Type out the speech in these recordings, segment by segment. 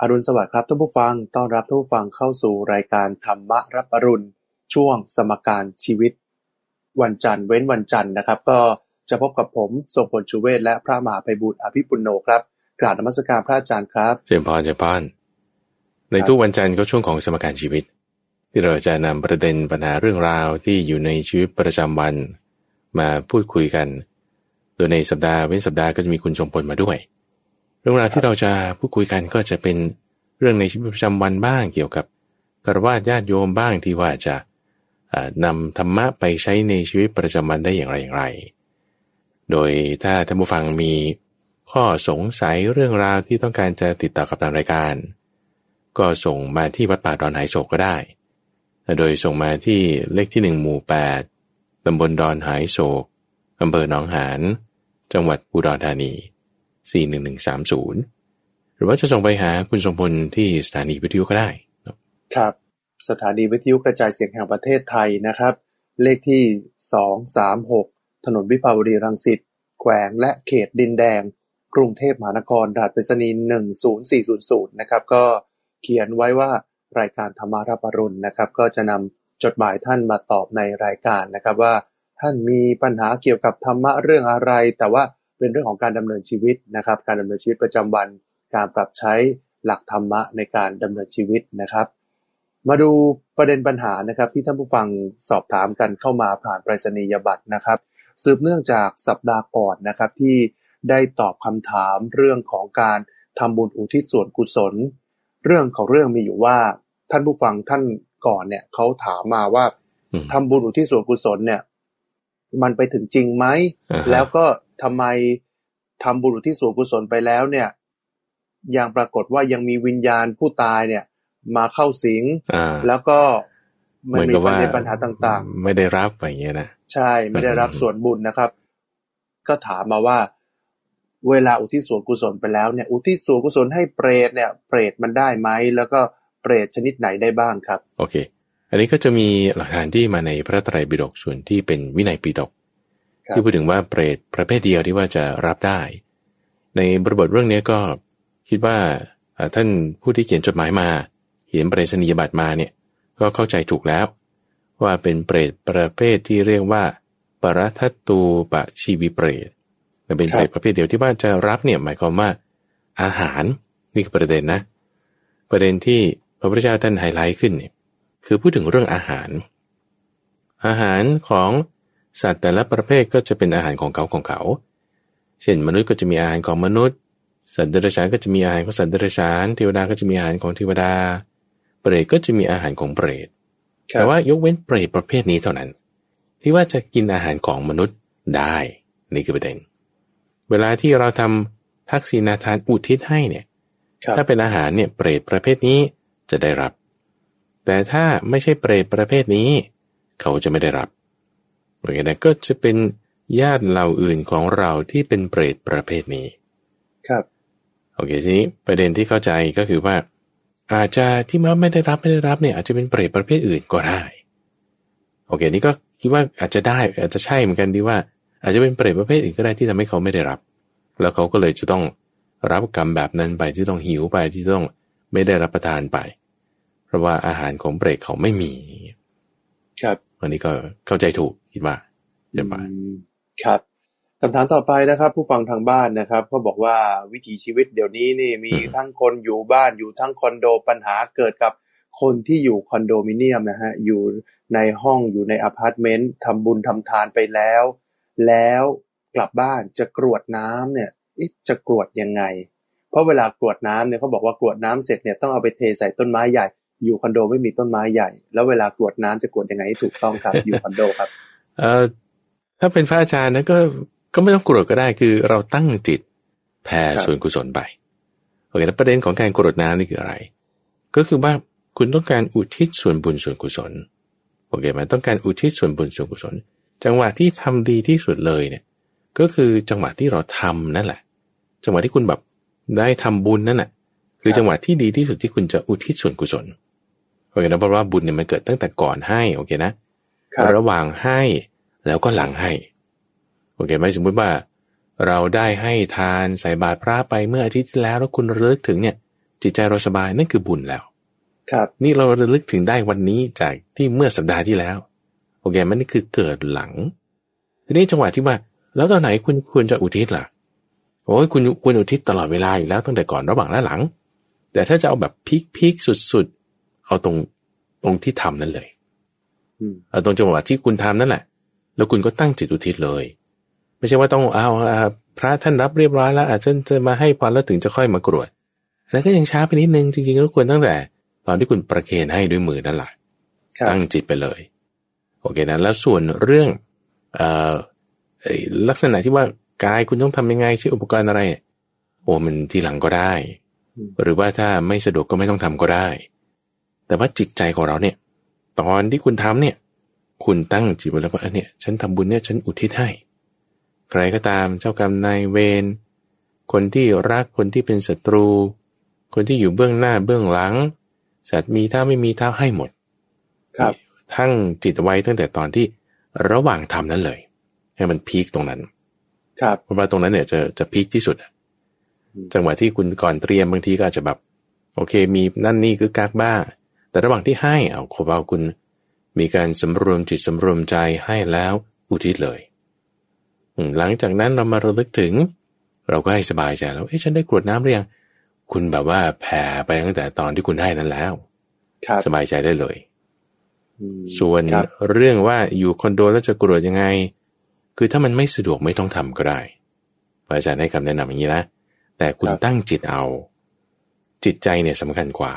อรุณสวัสดิ์ครับท่านผู้ฟัง ต้อนรับท่านผู้ฟังเข้าสู่รายการธรรมรับอรุณ ช่วงสมการชีวิต วันจันทร์เว้นวันจันทร์นะครับ ก็จะพบกับผมทรงพลชูเวศและพระมหาไพบุตรอภิปุโนครับ กราบนมัสการพระอาจารย์ครับเจริญพรเจริญพรในทุกวันจันทร์ก็ช่วงของสมการชีวิต ที่เราจะนำประเด็นปัญหาเรื่องราวที่อยู่ในชีวิตประจำวัน มาพูดคุยกัน โดยในสัปดาห์เว้นสัปดาห์ก็จะมีคุณชมพลมาด้วย รื่องราวที่เราจะพูดคุยกันก็จะเป็นเรื่องในชีวิตประจำวันบ้างเกี่ยวกับกรวาดญาติโยมบ้างที่ว่าจะนำธรรมะไปใช้ในชีวิตประจำวันได้อย่างไรอย่างไร โดยถ้าท่านผู้ฟังมีข้อสงสัยเรื่องราวที่ต้องการจะติดต่อกับทางรายการ ก็ส่งมาที่วัดป่าดอนหายโศกก็ได้ โดยส่งมาที่เลขที่หนึ่งหมู่แปดตำบลดอนหายโศกอำเภอหนองหาน จังหวัดอุดรธานี 41130 หรือว่าจะส่งไปหาคุณสมพลที่สถานีวิทยุก็ได้ ครับ สถานีวิทยุกระจายเสียงแห่งประเทศไทยนะครับ เลขที่ 236 ถนนวิภาวดีรังสิต แขวงและเขตดินแดง กรุงเทพมหานครรหัสไปรษณีย์10400 นะครับ ก็เขียนไว้ว่ารายการธรรมารับอรุณนะครับ ก็จะนำจดหมายท่านมาตอบในรายการนะครับว่าท่านมีปัญหาเกี่ยวกับธรรมะเรื่องอะไร แต่ว่า เป็นเรื่องของการดำเนินชีวิตนะครับ การดำเนินชีวิตประจำวัน การปรับใช้หลักธรรมะในการดำเนินชีวิตนะครับ มาดูประเด็นปัญหานะครับ ที่ท่านผู้ฟังสอบถามกันเข้ามาผ่านไปรษณียบัตรนะครับ สืบเนื่องจากสัปดาห์ก่อนนะครับที่ได้ตอบคำถามเรื่องของการทำบุญอุทิศส่วนกุศล เรื่องของเรื่องมีอยู่ว่าท่านผู้ฟังท่านก่อนเนี่ยเขาถามมาว่าอืมทำบุญอุทิศส่วนกุศลเนี่ย มันไปถึงจริงไหมอ่าฮะแล้วก็ทำไมทำบุญอุทิศส่วนกุศลไปแล้วเนี่ยยังปรากฏว่ายังมีวิญญาณผู้ตายเนี่ย มาเข้าสิงอ่าแล้วก็เหมันมือนมีกับปัญว่าหาปัญหาต่างไม่ได้รับอะไรอย่างเงี้ยนะๆใช่ไม่ได้รับอืมส่วนบุญนะครับ ก็ถามมาว่า เวลาอุทิศส่วนกุศลไปแล้วเนี่ย อุทิศส่วนกุศลให้เปรตเนี่ย เปรตมันได้ไหมแล้วก็เปรตชนิดไหนได้บ้างครับ โอเค อันนี้ก็จะมีหลักฐานที่มาในพระไตรปิฎกส่วนที่เป็นวินัยปิฎกครับ ที่พูดถึงว่าเปรตประเภทเดียวที่ว่าจะรับได้ ในบริบทเรื่องนี้ก็คิดว่าอ่าท่านผู้ที่เขียนจดหมายมา เขียนประเสนียบัตรมาเนี่ยก็เข้าใจถูกแล้ว ว่าเป็นเปรตประเภทที่เรียกว่า ปรทัตตูปะชีวิเปรตแต่เป็นเปรตประเภทเดียวที่ว่าจะรับเนี่ยหมายความว่า อาหารนี่คือประเด็นนะ ประเด็นที่พระพุทธเจ้าท่านไฮไลท์ขึ้นเนี่ยคือพูดถึงเรื่องอาหาร อาหารของ สัตว์แต่ละประเภทก็จะเป็นอาหารของเขาของเขา เช่นมนุษย์ก็จะมีอาหารของมนุษย์ สัตว์เดรัจฉานก็จะมีอาหารของสัตว์เดรัจฉาน เทวดาก็จะมีอาหารของเทวดา เปรตก็จะมีอาหารของเปรต แต่ว่ายกเว้นเปรตประเภทนี้เท่านั้น ที่ว่าจะกินอาหารของมนุษย์ได้ นี่คือประเด็น เวลาที่เราทำทักษิณาทานอุทิศให้เนี่ยครับถ้าเป็นอาหารเนี่ยเปรตประเภทนี้จะได้รับ แต่ถ้าไม่ใช่เปรตประเภทนี้ เขาจะไม่ได้รับ โอเคนะก็จะเป็นญาติเหล่าอื่นของเราที่เป็นเปรตประเภทนี้ ครับ โอเคทีนี้ประเด็นที่เข้าใจก็คือว่า อาจจะที่ว่าไม่ได้รับไม่ได้รับเนี่ยอาจจะเป็นเปรตประเภทอื่นก็ได้ โอเค นี่ก็คิดว่าอาจจะได้อาจจะใช่เหมือนกันดีว่า อาจจะเป็นเปรตประเภทอื่นก็ได้ที่ทำให้เขาไม่ได้รับ แล้วเขาก็เลยจะต้องรับกรรมแบบนั้นไปที่ต้องหิวไปที่ต้องไม่ได้รับประทานไป เพราะว่าอาหารของเปรตเขาไม่มี ครับอันนี้ก็เข้าใจถูก คิดว่าเดี๋ยวไปครับคำถามต่อไปนะครับ ผู้ฟังทางบ้านนะครับก็บอกว่าวิถีชีวิตเดี๋ยวนี้นี่มีทั้งคนอยู่บ้านอยู่ทั้งคอนโดปัญหาเกิดกับคนที่อยู่คอนโดมิเนียมนะฮะอยู่ในห้องอยู่ในอพาร์ตเมนต์ทำบุญทำทานไปแล้ว แล้วกลับบ้านจะกรวดน้ำเนี่ยจะกรวดยังไง เพราะเวลากรวดน้ำเนี่ยเขาบอกว่ากรวดน้ำเสร็จเนี่ยต้องเอาไปเทใส่ต้นไม้ใหญ่ อยู่คอนโดไม่มีต้นไม้ใหญ่ แล้วเวลากรวดน้ำจะกรวดยังไงให้ถูกต้องครับอยู่คอนโดครับ เอ่อถ้าเป็นพระอาจารย์นะก็ก็ไม่ต้องกรวดก็ได้คือเราตั้งจิตแผ่ครับส่วนกุศลไปโอเคแล้วประเด็นของการกรวดน้ำนี่คืออะไร ก็คือว่าคุณต้องการอุทิศส่วนบุญส่วนกุศลโอเคไหมต้องการอุทิศส่วนบุญส่วนกุศล จังหวะที่ทำดีที่สุดเลยเนี่ย ก็คือจังหวะที่เราทำนั่นแหละ จังหวะที่คุณแบบได้ทำบุญนั่นแหละคือครับจังหวะที่ดีที่สุดที่คุณจะอุทิศส่วนกุศลโอเคนะเพราะว่าบุญเนี่ยมันเกิดตั้งแต่ก่อนให้โอเคนะค รับระหว่างให้แล้วก็หลังให้โอเคไหมสมมติว่า เราได้ให้ทานใส่บาตรพระไปเมื่ออาทิตย์ที่แล้วแล้วคุณระลึกถึงเนี่ย จิตใจเราสบายนั่นคือบุญแล้ว ครับ นี่เราระลึกถึงได้วันนี้จากที่เมื่อสัปดาห์ที่แล้วโอเคมันนี่คือเกิดหลังทีนี้จังหวะที่ว่า แล้วตอนไหนคุณควรจะอุทิศล่ะโอ้ยคุณควรอุทิศตลอดเวลาอยู่แล้วตั้งแต่ก่อนระหว่างและหลัง แต่ถ้าจะเอาแบบพีคพีคสุดๆเอาตรงตรงที่ทำนั่นเลยอืมเอา ตรงจังหวะที่คุณทำนั่นแหละ แล้วคุณก็ตั้งจิตอุทิศเลย ไม่ใช่ว่าต้องเอาอ่าพระท่านรับเรียบร้อยแล้วอาจจะจะมาให้พรแล้วถึงจะค่อยมากรวดอันนั้นก็ยังช้าไปนิดนึงจริงๆแล้วควรตั้งแต่ ตอนที่คุณประเคนให้ด้วยมือนั่นแหละครับตั้งจิตไปเลยโอเคนะแล้วส่วนเรื่องเอ่อไอ้ลักษณะที่ว่ากายคุณต้องทำยังไงใช้อุปกรณ์อะไร โอ้มันทีหลังก็ได้อืมหรือว่าถ้าไม่สะดวกก็ไม่ต้องทำก็ได้ แต่ว่าจิตใจของเราเนี่ย ตอนที่คุณทำเนี่ย คุณตั้งจิตไว้แล้วว่าเออเนี่ยฉันทำบุญเนี่ยฉันอุทิศให้ ใครก็ตามเจ้ากรรมนายเวรคนที่รักคนที่เป็นศัตรู คนที่อยู่เบื้องหน้าเบื้องหลัง สัตว์มีเท้าไม่มีเท้าให้หมด ครับ ทั้งจิตไว้ตั้งแต่ตอนที่ระหว่างทำนั้นเลย ให้มันพีคตรงนั้น ครับเพราะว่าตรงนั้นเนี่ยจะจะพีคที่สุดอะอืมจังหวะที่คุณก่อนเตรียมบางทีก็อาจจะแบบ โอเค มีนั่นนี่คือกักบ้าง แต่ระหว่างที่ให้เอาขบเอาคุณ มีการสำรวมจิตสำรวมใจให้แล้วอุทิศเลยอืมหลังจากนั้นเรามาระลึกถึง เราก็ให้สบายใจแล้วเอ๊ะฉันได้กรวดน้ำหรือยังคุณแบบว่าแผ่ไปตั้งแต่ตอนที่คุณให้นั้นแล้วครับสบายใจได้เลยอืมส่วนครับเรื่องว่าอยู่คอนโดแล้วจะกรวดยังไง คือถ้ามันไม่สะดวกไม่ต้องทำก็ได้พระอาจารย์ให้คำแนะนำอย่างนี้นะแต่คุณตั้งจิตเอา จิตใจเนี่ยสำคัญกว่า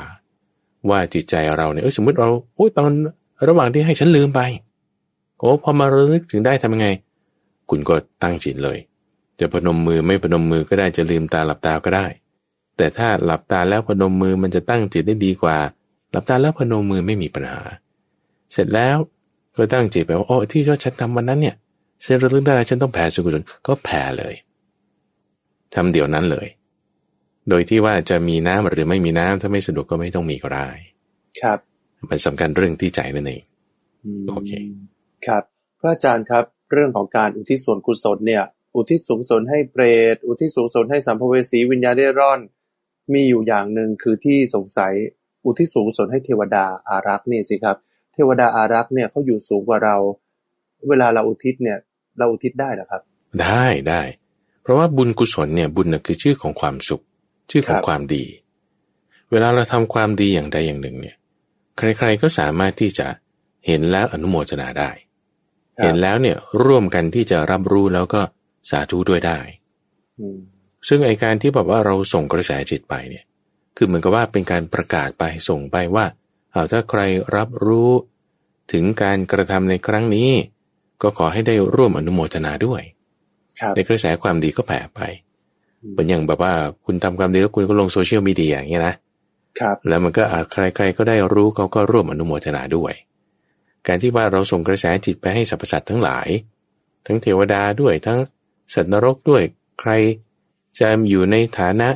ว่าจิตใจเราเนี่ยเอยสมมติเราโอ้ยตอนระหว่างที่ให้ฉันลืมไปโอ้พอมาระลึกถึงได้ทำยังไง คุณก็ตั้งจิตเลย จะพนมมือไม่พนมมือก็ได้จะลืมตาหลับตาก็ได้ แต่ถ้าหลับตาแล้วพนมมือมันจะตั้งจิตได้ดีกว่า หลับตาแล้วพนมมือไม่มีปัญหา เสร็จแล้วก็ตั้งจิตไปว่าโอ้ที่ยอดฉันทำวันนั้นเนี่ยฉันระลึกได้ฉันต้องแผ่สุกุศลก็แผ่เลยทำเดี๋ยวนั้นเลย โดยที่ว่าจะมีน้ำหรือไม่มีน้ำถ้าไม่สะดวกก็ไม่ต้องมีก็ได้ ครับ มันสำคัญเรื่องที่ใจนั่นเองมโอเค ครับ พระอาจารย์ครับ เรื่องของการอุทิศส่วนกุศลเนี่ย อุทิศสูงสนให้เปรต อุทิศสูงสนให้สัมภเวสีวิญญาณเร่ร่อน มีอยู่อย่างหนึ่งคือที่สงสัยอุทิศสูงสนให้เทวดาอารักษ์นี่สิครับ เทวดาอารักษ์เนี่ยเขาอยู่สูงกว่าเรา เวลาเราอุทิศเนี่ย เราอุทิศได้เหรอครับ ได้ได้ เพราะว่าบุญกุศลเนี่ยบุญน่ะคือชื่อของความสุข ชื่อของครับความดี เวลาเราทำความดีอย่างใดอย่างหนึ่งเนี่ย ใครๆก็สามารถที่จะเห็นแล้วอนุโมทนาได้ครับเห็นแล้วเนี่ยร่วมกันที่จะรับรู้แล้วก็สาธุด้วยได้อืมซึ่งไอการที่แบบว่าเราส่งกระแสจิตไปเนี่ย คือเหมือนกับว่าเป็นการประกาศไปส่งไปว่าเอาถ้าใครรับรู้ถึงการกระทำในครั้งนี้ ก็ขอให้ได้ร่วมอนุโมทนาด้วยครับในกระแสความดีก็แผ่ไปอืม เหมือนอย่างแบบว่าคุณทำความดีแล้วคุณก็ลงโซเชียลมีเดียอย่างเงี้ยนะครับแล้วมันก็อะใครๆก็ได้รู้เขาก็ร่วมอนุโมทนาด้วย การที่ว่าเราส่งกระแสจิตไปให้สรรพสัตว์ทั้งหลาย ทั้งเทวดาด้วยทั้งสัตว์นรกด้วยใครจะอยู่ในฐานะ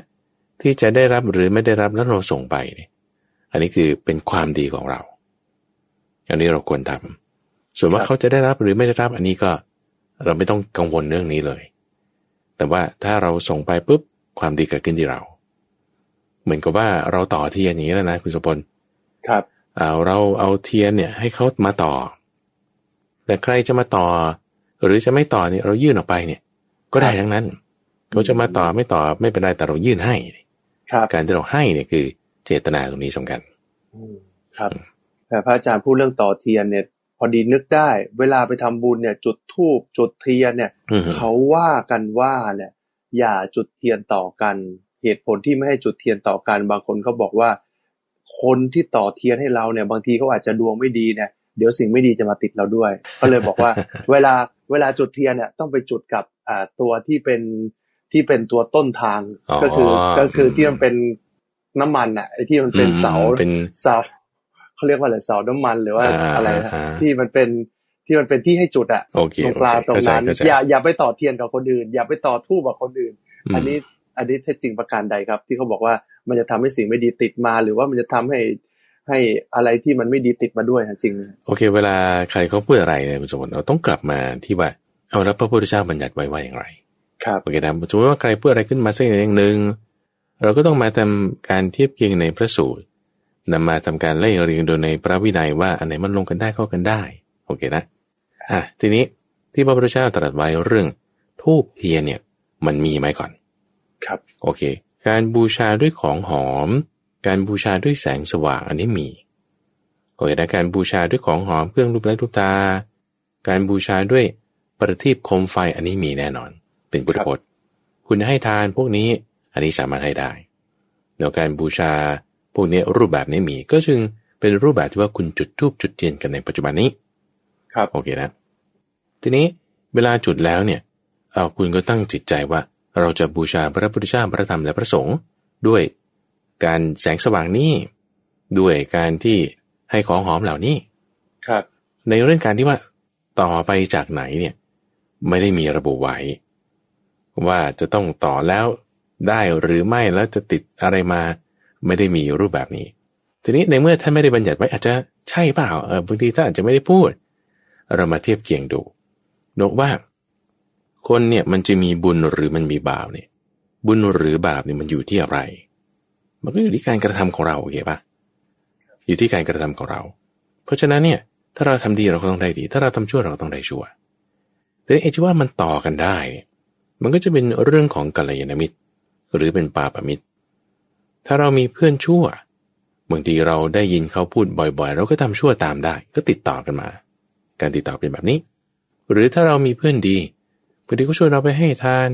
ที่จะได้รับหรือไม่ได้รับแล้วเราส่งไปเนี่ยอันนี้คือเป็นความดีของเรา อันนี้เราควรทำส่วนว่าครับเขาจะได้รับหรือไม่ได้รับอันนี้ก็ เราไม่ต้องกังวลเรื่องนี้เลย แต่ว่าถ้าเราส่งไปปุ๊บความดีเกิดขึ้นที่เรา เหมือนกับว่าเราต่อเทียนอย่างนี้แล้วนะคุณสมพลครับเอาเราเอาเทียนเนี่ยให้เขามาต่อ แต่ใครจะมาต่อ หรือจะไม่ต่อเนี่ยเรายื่นออกไปเนี่ย ก็ได้ทั้งนั้นเขาจะมาต่อไม่ต่อไม่เป็นไรแต่เรายื่นให้ครับการที่เราให้เนี่ยคือเจตนาตรงนี้สำคัญอืมครับแต่พระอาจารย์พูดเรื่องต่อเทียนเนี่ยพ อดีนึกได้ เวลาไปทำบุญเนี่ย จุดธูปจุดเทียนเนี่ยอืมเขาว่ากันว่าเนี่ย อย่าจุดเทียนต่อกัน เหตุผลที่ไม่ให้จุดเทียนต่อกัน บางคนเขาบอกว่า คนที่ต่อเทียนให้เราเนี่ย บางทีเขาอาจจะดวงไม่ดีเนี่ยเดี๋ยวสิ่งไม่ดีจะมาติดเราด้วย ก็เลยบอกว่า เวลาเวลาจุดเทียนเนี่ยต้องไปจุดกับอ่าตัวที่เป็นที่เป็นตัวต้นทางอ๋อก็คือก็คือที่มันเป็นน้ำมันอะไอ้ที่มันเป็นเสาอืมเป็นเสา เขาเรียกว่าอะไรเสาน้ำมันหรือว่าอ่าอะไรนะอ่าที่มันเป็นที่มันเป็นที่ให้จุดอะโอเคตรงกลางตรงนั้นเข้าใจอย่าอย่าไปต่อเทียนกับคนอื่น อย่าไปต่อทูบกับคนอื่นอืมอันนี้อันนี้เท็จจริงประการใดครับ ที่เขาบอกว่ามันจะทำให้สิ่งไม่ดีติดมา หรือว่ามันจะทำให้ให้อะไรที่มันไม่ดีติดมาด้วยนะจริงไหมโอเค เวลาใครเขาพูดอะไรเนี่ยคุณสมบัติเราต้องกลับมาที่ว่าเอาแล้วพระพุทธเจ้าบัญญัติไว้ว่าอย่างไรครับโอเคนะสมมติว่าใครพูดอะไรขึ้นมาสักอย่างหนึ่งเราก็ต้องมาทำการเทียบเคียงในพระสูตร นำมาทำการไล่เรียงโดยในพระวินัยว่าอันไหนมันลงกันได้เข้ากันได้ โอเคนะอะทีนี้ที่พระพุทธเจ้าตรัสไว้เรื่องทูบเทียนเนี่ยมันมีไหมก่อน ครับ โอเค การบูชาด้วยของหอม การบูชาด้วยแสงสว่างอันนี้มีโอเคนะการบูชาด้วยของหอมเครื่องรูปไร้รูปตา การบูชาด้วยประทีปโคมไฟอันนี้มีแน่นอน เป็นบุตรพจน์คุณให้ทานพวกนี้อันนี้สามารถให้ได้แล้วการบูชา พวกนี้รูปแบบนี้มีก็จึงเป็นรูปแบบที่ว่าคุณจุดทูบจุดเทียนกันในปัจจุบันนี้ ครับโอเคนะ ทีนี้เวลาจุดแล้วเนี่ยเอาคุณก็ตั้งจิตใจว่า เราจะบูชาพระพุทธเจ้าพระธรรมและพระสงฆ์ด้วยการแสงสว่างนี้ ด้วยการที่ให้ของหอมเหล่านี้ ครับ ในเรื่องการที่ว่าต่อไปจากไหนเนี่ยไม่ได้มีระบุไว้ ว่าจะต้องต่อแล้วได้หรือไม่แล้วจะติดอะไรมา ไม่ได้มีรูปแบบนี้ ทีนี้ในเมื่อท่านไม่ได้บัญญัติไว้อาจจะใช่เปล่าเออบางทีท่านอาจจะไม่ได้พูด เรามาเทียบเคียงดูนกว่า คนเนี่ยมันจะมีบุญหรือมันมีบาปเนี่ย บุญหรือบาปเนี่ยมันอยู่ที่อะไร มันก็อยู่ที่การกระทำของเราโอเคปะอยู่ที่การกระทำของเรา เพราะฉะนั้นเนี่ย ถ้าเราทำดีเราก็ต้องได้ดี ถ้าเราทำชั่วเราก็ต้องได้ชั่วแต่ไอ้ที่ว่ามันต่อกันได้เนี่ยมันก็จะเป็นเรื่องของกัลยาณมิตร หรือเป็นปาปมิตร ถ้าเรามีเพื่อนชั่วบางทีเราได้ยินเขาพูดบ่อยๆ เราก็ทำชั่วตามได้ ก็ติดต่อกันมา การติดต่อเป็นแบบนี้ หรือถ้าเรามีเพื่อนดีบางทีเขาชวนเราไปให้ทาน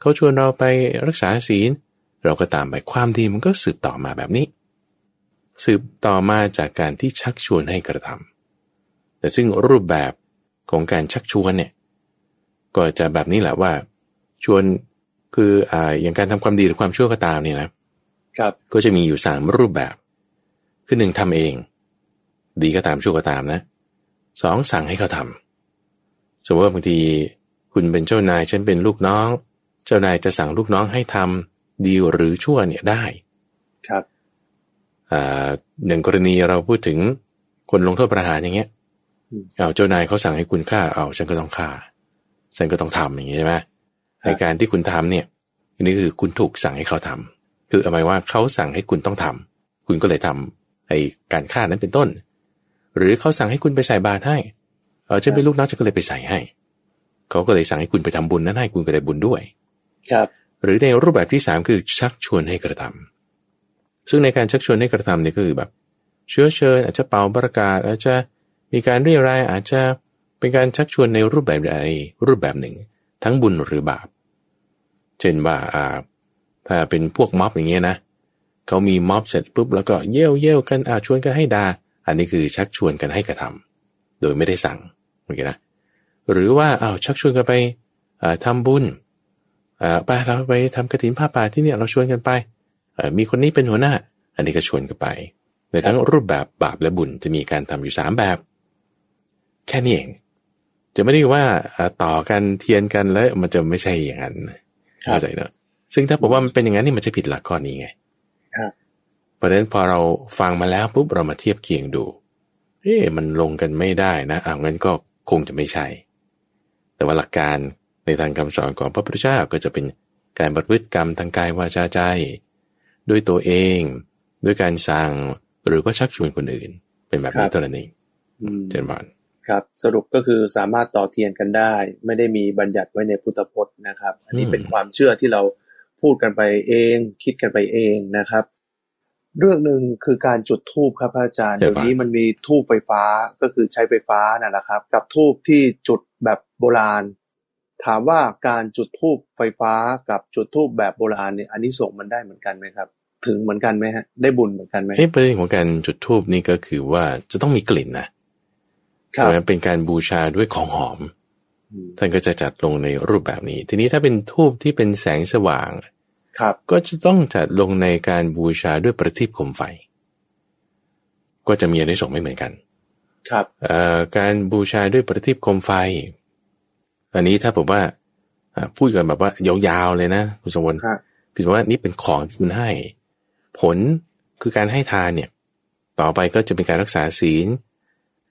เขาชวนเราไปรักษาศีล เราก็ตามไปความดีมันก็สืบต่อมาแบบนี้ สืบต่อมาจากการที่ชักชวนให้กระทำแต่ซึ่งรูปแบบของการชักชวนเนี่ยก็จะแบบนี้แหละว่า ชวนคืออ่าอย่างการทำความดีหรือความชั่วก็ตามเนี่ยนะ ครับก็จะมีอยู่สามรูปแบบ คือหนึ่งทำเอง ดีก็ตามชั่วก็ตามนะสองสั่งให้เขาทำสมมติว่าบางทีคุณเป็นเจ้านายฉันเป็นลูกน้อง เจ้านายจะสั่งลูกน้องให้ทำดีหรือชั่วเนี่ยได้ ครับอ่าหนึ่งกรณีเราพูดถึงคนลงโทษประหารอย่างเงี้ยอืมเอาเจ้านายเขาสั่งให้คุณฆ่าเอาฉันก็ต้องฆ่า ฉันก็ต้องทำอย่างงี้ใช่ไหมในการที่คุณทำเนี่ยอันนี้คือคุณถูกสั่งให้เขาทำ คือหมายว่าเขาสั่งให้คุณต้องทำคุณก็เลยทำไอ้การฆ่านั้นเป็นต้น หรือเขาสั่งให้คุณไปใส่บาตรให้เออฉันเป็นลูกน้องฉันก็เลยไปใส่ให้เขาก็เลยสั่งให้คุณไปทำบุญนั้นให้คุณก็ได้บุญด้วย ครับ หรือในรูปแบบที่สามคือชักชวนให้กระทำซึ่งในการชักชวนให้กระทำเนี่ยก็คือแบบเชื้อเชิญอาจจะเป่าประกาศอาจจะมีการเรียรายอาจจะเป็นการชักชวนในรูปแบบใดรูปแบบหนึ่ง ทั้งบุญหรือบาป เช่นว่าอ่า ถ้าเป็นพวกม็อบอย่างเงี้ยนะเขามีม็อบเสร็จปุ๊บแล้วก็เย่ยวเย่ยวกันอาชวนกันให้ดาอันนี้คือชักชวนกันให้กระทำโดยไม่ได้สั่งโอเคนะหรือว่าอ้าวชักชวนกันไปอ่าทำบุญอ่าไปเราไปทำกระถินผ้าป่าที่เนี่ยเราชวนกันไปเอ่อมีคนนี้เป็นหัวหน้า อันนี้ก็ชวนกันไป ในทั้งรูปแบบบาปและบุญจะมีการทำอยู่สามแบบ แค่นี้เอง จะไม่ได้ว่าอ่าต่อกันเทียนกันแล้วมันจะไม่ใช่อย่างนั้นครับเข้าใจเนอะ ซึ่งถ้าบอกว่ามันเป็นอย่างนั้นนี่มันจะผิดหลักข้อนี้ไงครับเพราะฉะนั้นพอเราฟังมาแล้วปุ๊บเรามาเทียบเคียงดู เอ๊ะมันลงกันไม่ได้นะอ้าวงั้นก็คงจะไม่ใช่ แต่ว่าหลักการในทางคำสอนของพระพุทธเจ้าก็จะเป็นการประพฤติกรรมทางกายวาจาใจ ด้วยตัวเอง ด้วยการสั่งหรือว่าชักชวนคนอื่น เป็นแบบครันี้บเท่านั้นเองอืมเจนบานครับ สรุปก็คือสามารถต่อเทียนกันได้ ไม่ได้มีบัญญัติไว้ในพุทธพจน์นะครับ อันนี้เป็นความเชื่อที่เรา พูดกันไปเอง คิดกันไปเองนะครับ เรื่องหนึ่งคือการจุดธูปครับพระอาจารย์เดี๋เดี๋ยยววก่อนนี้มันมีธูปไฟฟ้าก็คือใช้ไฟฟ้านั่นแหละครับ กับธูปที่จุดแบบโบราณ ถามว่าการจุดธูปไฟฟ้ากับจุดธูปแบบโบราณเนี่ยอันนี้ส่งส์มันได้เหมือนกันไหมครับ ถึงเหมือนกันไหมฮะได้บุญเหมือนกันไหมเอ๊ะประเด็นของการจุดธูปนี่ก็คือว่าจะต้องมีกลิ่นนะใช่ไหมเป็นการบูชาด้วยของหอมอืมท่านก็จะจัดลงในรูปแบบนี้ ทีนี้ถ้าเป็นทูบที่เป็นแสงสว่าง ครับก็จะต้องจัดลงในการบูชาด้วยประทีปโคมไฟ ก็จะมีอนิสงส์ไม่เหมือนกัน ครับเอ่อการบูชาด้วยประทีปโคมไฟ อันนี้ถ้าผมว่าอ่าพูดกันแบบว่ายาวๆเลยนะคุณสมวรครับคือว่านี่เป็นของที่คุณให้ ผลคือการให้ทานเนี่ย ต่อไปก็จะเป็นการรักษาศีล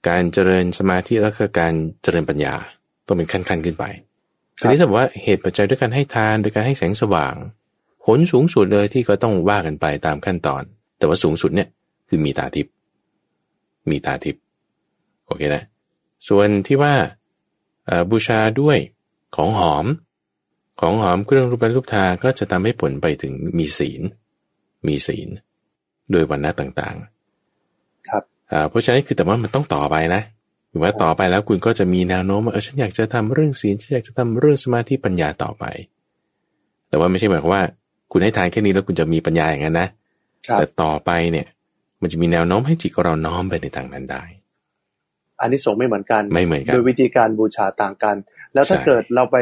การเจริญสมาธิแล้วก็การเจริญปัญญาต้องเป็นขั้นๆขึ้นไปครับทีนี้ถ้าบอกว่าเหตุปัจจัยด้วยการให้ทานโดยการให้แสงสว่าง ผผลสูงสุดเลยที่ก็ต้องว่ากันไปตามขั้นตอน แต่ว่าสูงสุดเนี่ยคือมีตาทิพย์มีตาทิพย์โอเคนะ ส่วนที่ว่าบูชาด้วยของหอม ของหอมเครื่องรูปรูปทาก็จะทำให้ผลไปถึงมีศีล มีศีล โดยวันณะต่างๆ ครับเพราะฉะนั้นคือแต่ว่ามันต้องต่อไปนะหรือว่าต่อไปแล้วคุณก็จะมีแนวโน้มว่าเออฉันอยากจะทำเรื่องศีลฉันอยากจะทำเรื่องสมาธิปัญญาต่อไป แต่ว่าไม่ใช่หมายความว่า คุณให้ทานแค่นี้แล้วคุณจะมีปัญญาอย่างนั้นนะแต่ต่อไปเนี่ย มันจะมีแนวโน้มให้จิตของเราน้อมไปในทางนั้นได้ อันนี้สงไม่เหมือนกันไม่เหมือนกันโดยวิธีการบูชาต่างกัน แล้วถ้าเกิดเราไป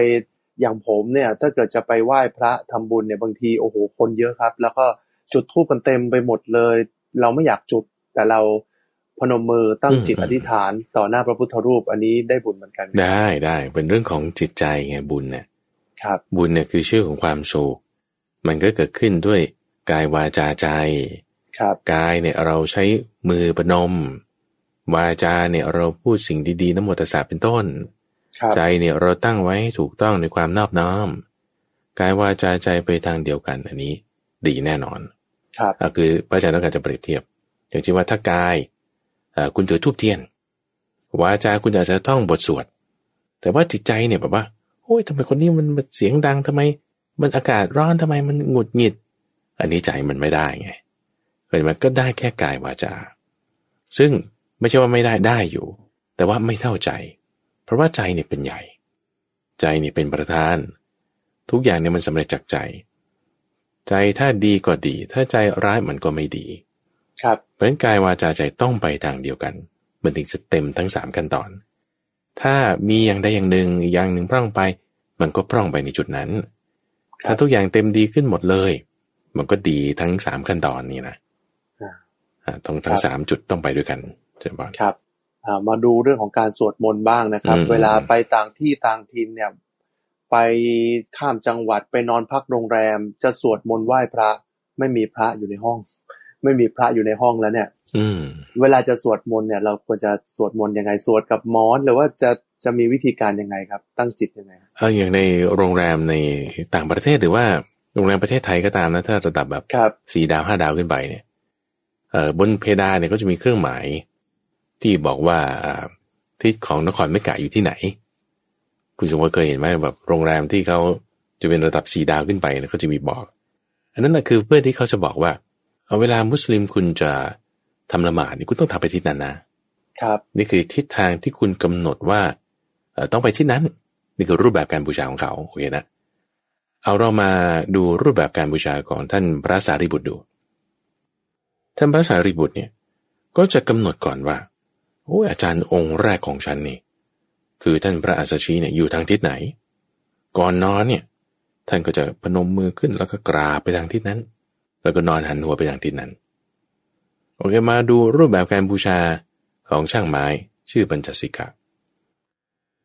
อย่างผมเนี่ย ถ้าเกิดจะไปไหว้พระทำบุญเนี่ยบางทีโอ้โหคนเยอะครับ แล้วก็จุดธูปกันเต็มไปหมดเลย เราไม่อยากจุดแต่เราพนมมือตั้งจิตอธิษฐานต่อหน้าพระพุทธรูป อันนี้ได้บุญเหมือนกัน ได้ได้เป็นเรื่องของจิตใจไงบุญเนี่ยครับ บุญเนี่ยคือชื่อของความสุข มันก็เกิดขึ้นด้วยกายวาจาใจครับกายเนี่ยเราใช้มือประนม วาจาเนี่ยเราพูดสิ่งดีๆนโมตสาเป็นต้น ใจเนี่ยเราตั้งไว้ถูกต้องในความนอบน้อม กายวาจาใจไปทางเดียวกันอันนี้ ดีแน่นอน ครับคือพระอาจารย์ต้องการจะเปรียบเทียบ อย่างเช่นว่าถ้ากายคุณถือทูบเทียน วาจาคุณอาจจะต้องบทสวด แต่ว่าจิตใจเนี่ยแบบว่าโอ้ยทำไมคนนี้มันเสียงดังทำไม มันอากาศร้อนทำไมมันหงุดหงิด อันนี้ใจมันไม่ได้ไงเห็นมันก็ได้แค่กายวาจา ซึ่งไม่ใช่ว่าไม่ได้ได้อยู่ แต่ว่าไม่เท่าใจ เพราะว่าใจเนี่ยเป็นใหญ่ ใจเนี่ยเป็นประธาน ทุกอย่างเนี่ยมันสำเร็จจากใจ ใจถ้าดีก็ดี ถ้าใจร้ายมันก็ไม่ดี ครับเพราะนั้นกายวาจาใจต้องไปทางเดียวกัน มันถึงจะเต็มทั้งสามขั้นตอน ถ้ามีอย่างใดอย่างหนึ่งอย่างหนึ่งพร่องไป มันก็พร่องไปในจุดนั้น ถ้าทุกอย่างเต็มดีขึ้นหมดเลย มันก็ดีทั้งสามขั้นตอนนี้นะต้องทั้งสามจุดต้องไปด้วยกันเช่ไหมครับมาดูเรื่องของการสวดมนต์บ้างนะครับ เวลาไปต่างที่ต่างทินเนี่ย ไปข้ามจังหวัดไปนอนพักโรงแรม จะสวดมนต์ไหว้พระ ไม่มีพระอยู่ในห้อง ไม่มีพระอยู่ในห้องแล้วเนี่ย อืเวลาจะสวดมนต์เนี่ย เราควรจะสวดมนต์ยังไงสวดกับมอนหรือว่าจะ จะมีวิธีการยังไงครับ ตั้งจิตยังไงเอออย่างในโรงแรมในต่างประเทศหรือว่าโรงแรมประเทศไทยก็ตามนะถ้าระดับแบบสี่ดาวห้าดาวขึ้นไปเนี่ยเอ่อบนเพดานเนี่ยก็จะมีเครื่องหมายที่บอกว่าทิศของนครเมกะอยู่ที่ไหน คุณสมว่าเคยเห็นไหมแบบโรงแรมที่เขาจะเป็นระดับสี่ดาวขึ้นไปแล้วก็จะมีบอก อันนั้นนะคือเพื่อที่เขาจะบอกว่าเอาเวลามุสลิมคุณจะทำละหมาดนี่คุณต้องทำไปทิศนั้นนะครับ นี่คือทิศทางที่คุณกำหนดว่า ต้องไปที่นั้นนี่คือรูปแบบการบูชาของเขาโอเคนะเอาเรามาดูรูปแบบการบูชาของท่านพระสารีบุตรดูท่านพระสารีบุตรเนี่ยก็จะกำหนดก่อนว่าโอ้อาจารย์องค์แรกของฉันนี่คือท่านพระอัสสชีเนี่ยอยู่ทางทิศไหน ก่อนนอนเนี่ยท่านก็จะพนมมือขึ้นแล้วก็กราบไปทางทิศนั้น แล้วก็นอนหันหัวไปทางทิศนั้นโอเคมาดูรูปแบบการบูชาของช่างไม้ชื่อปัญจสิกะ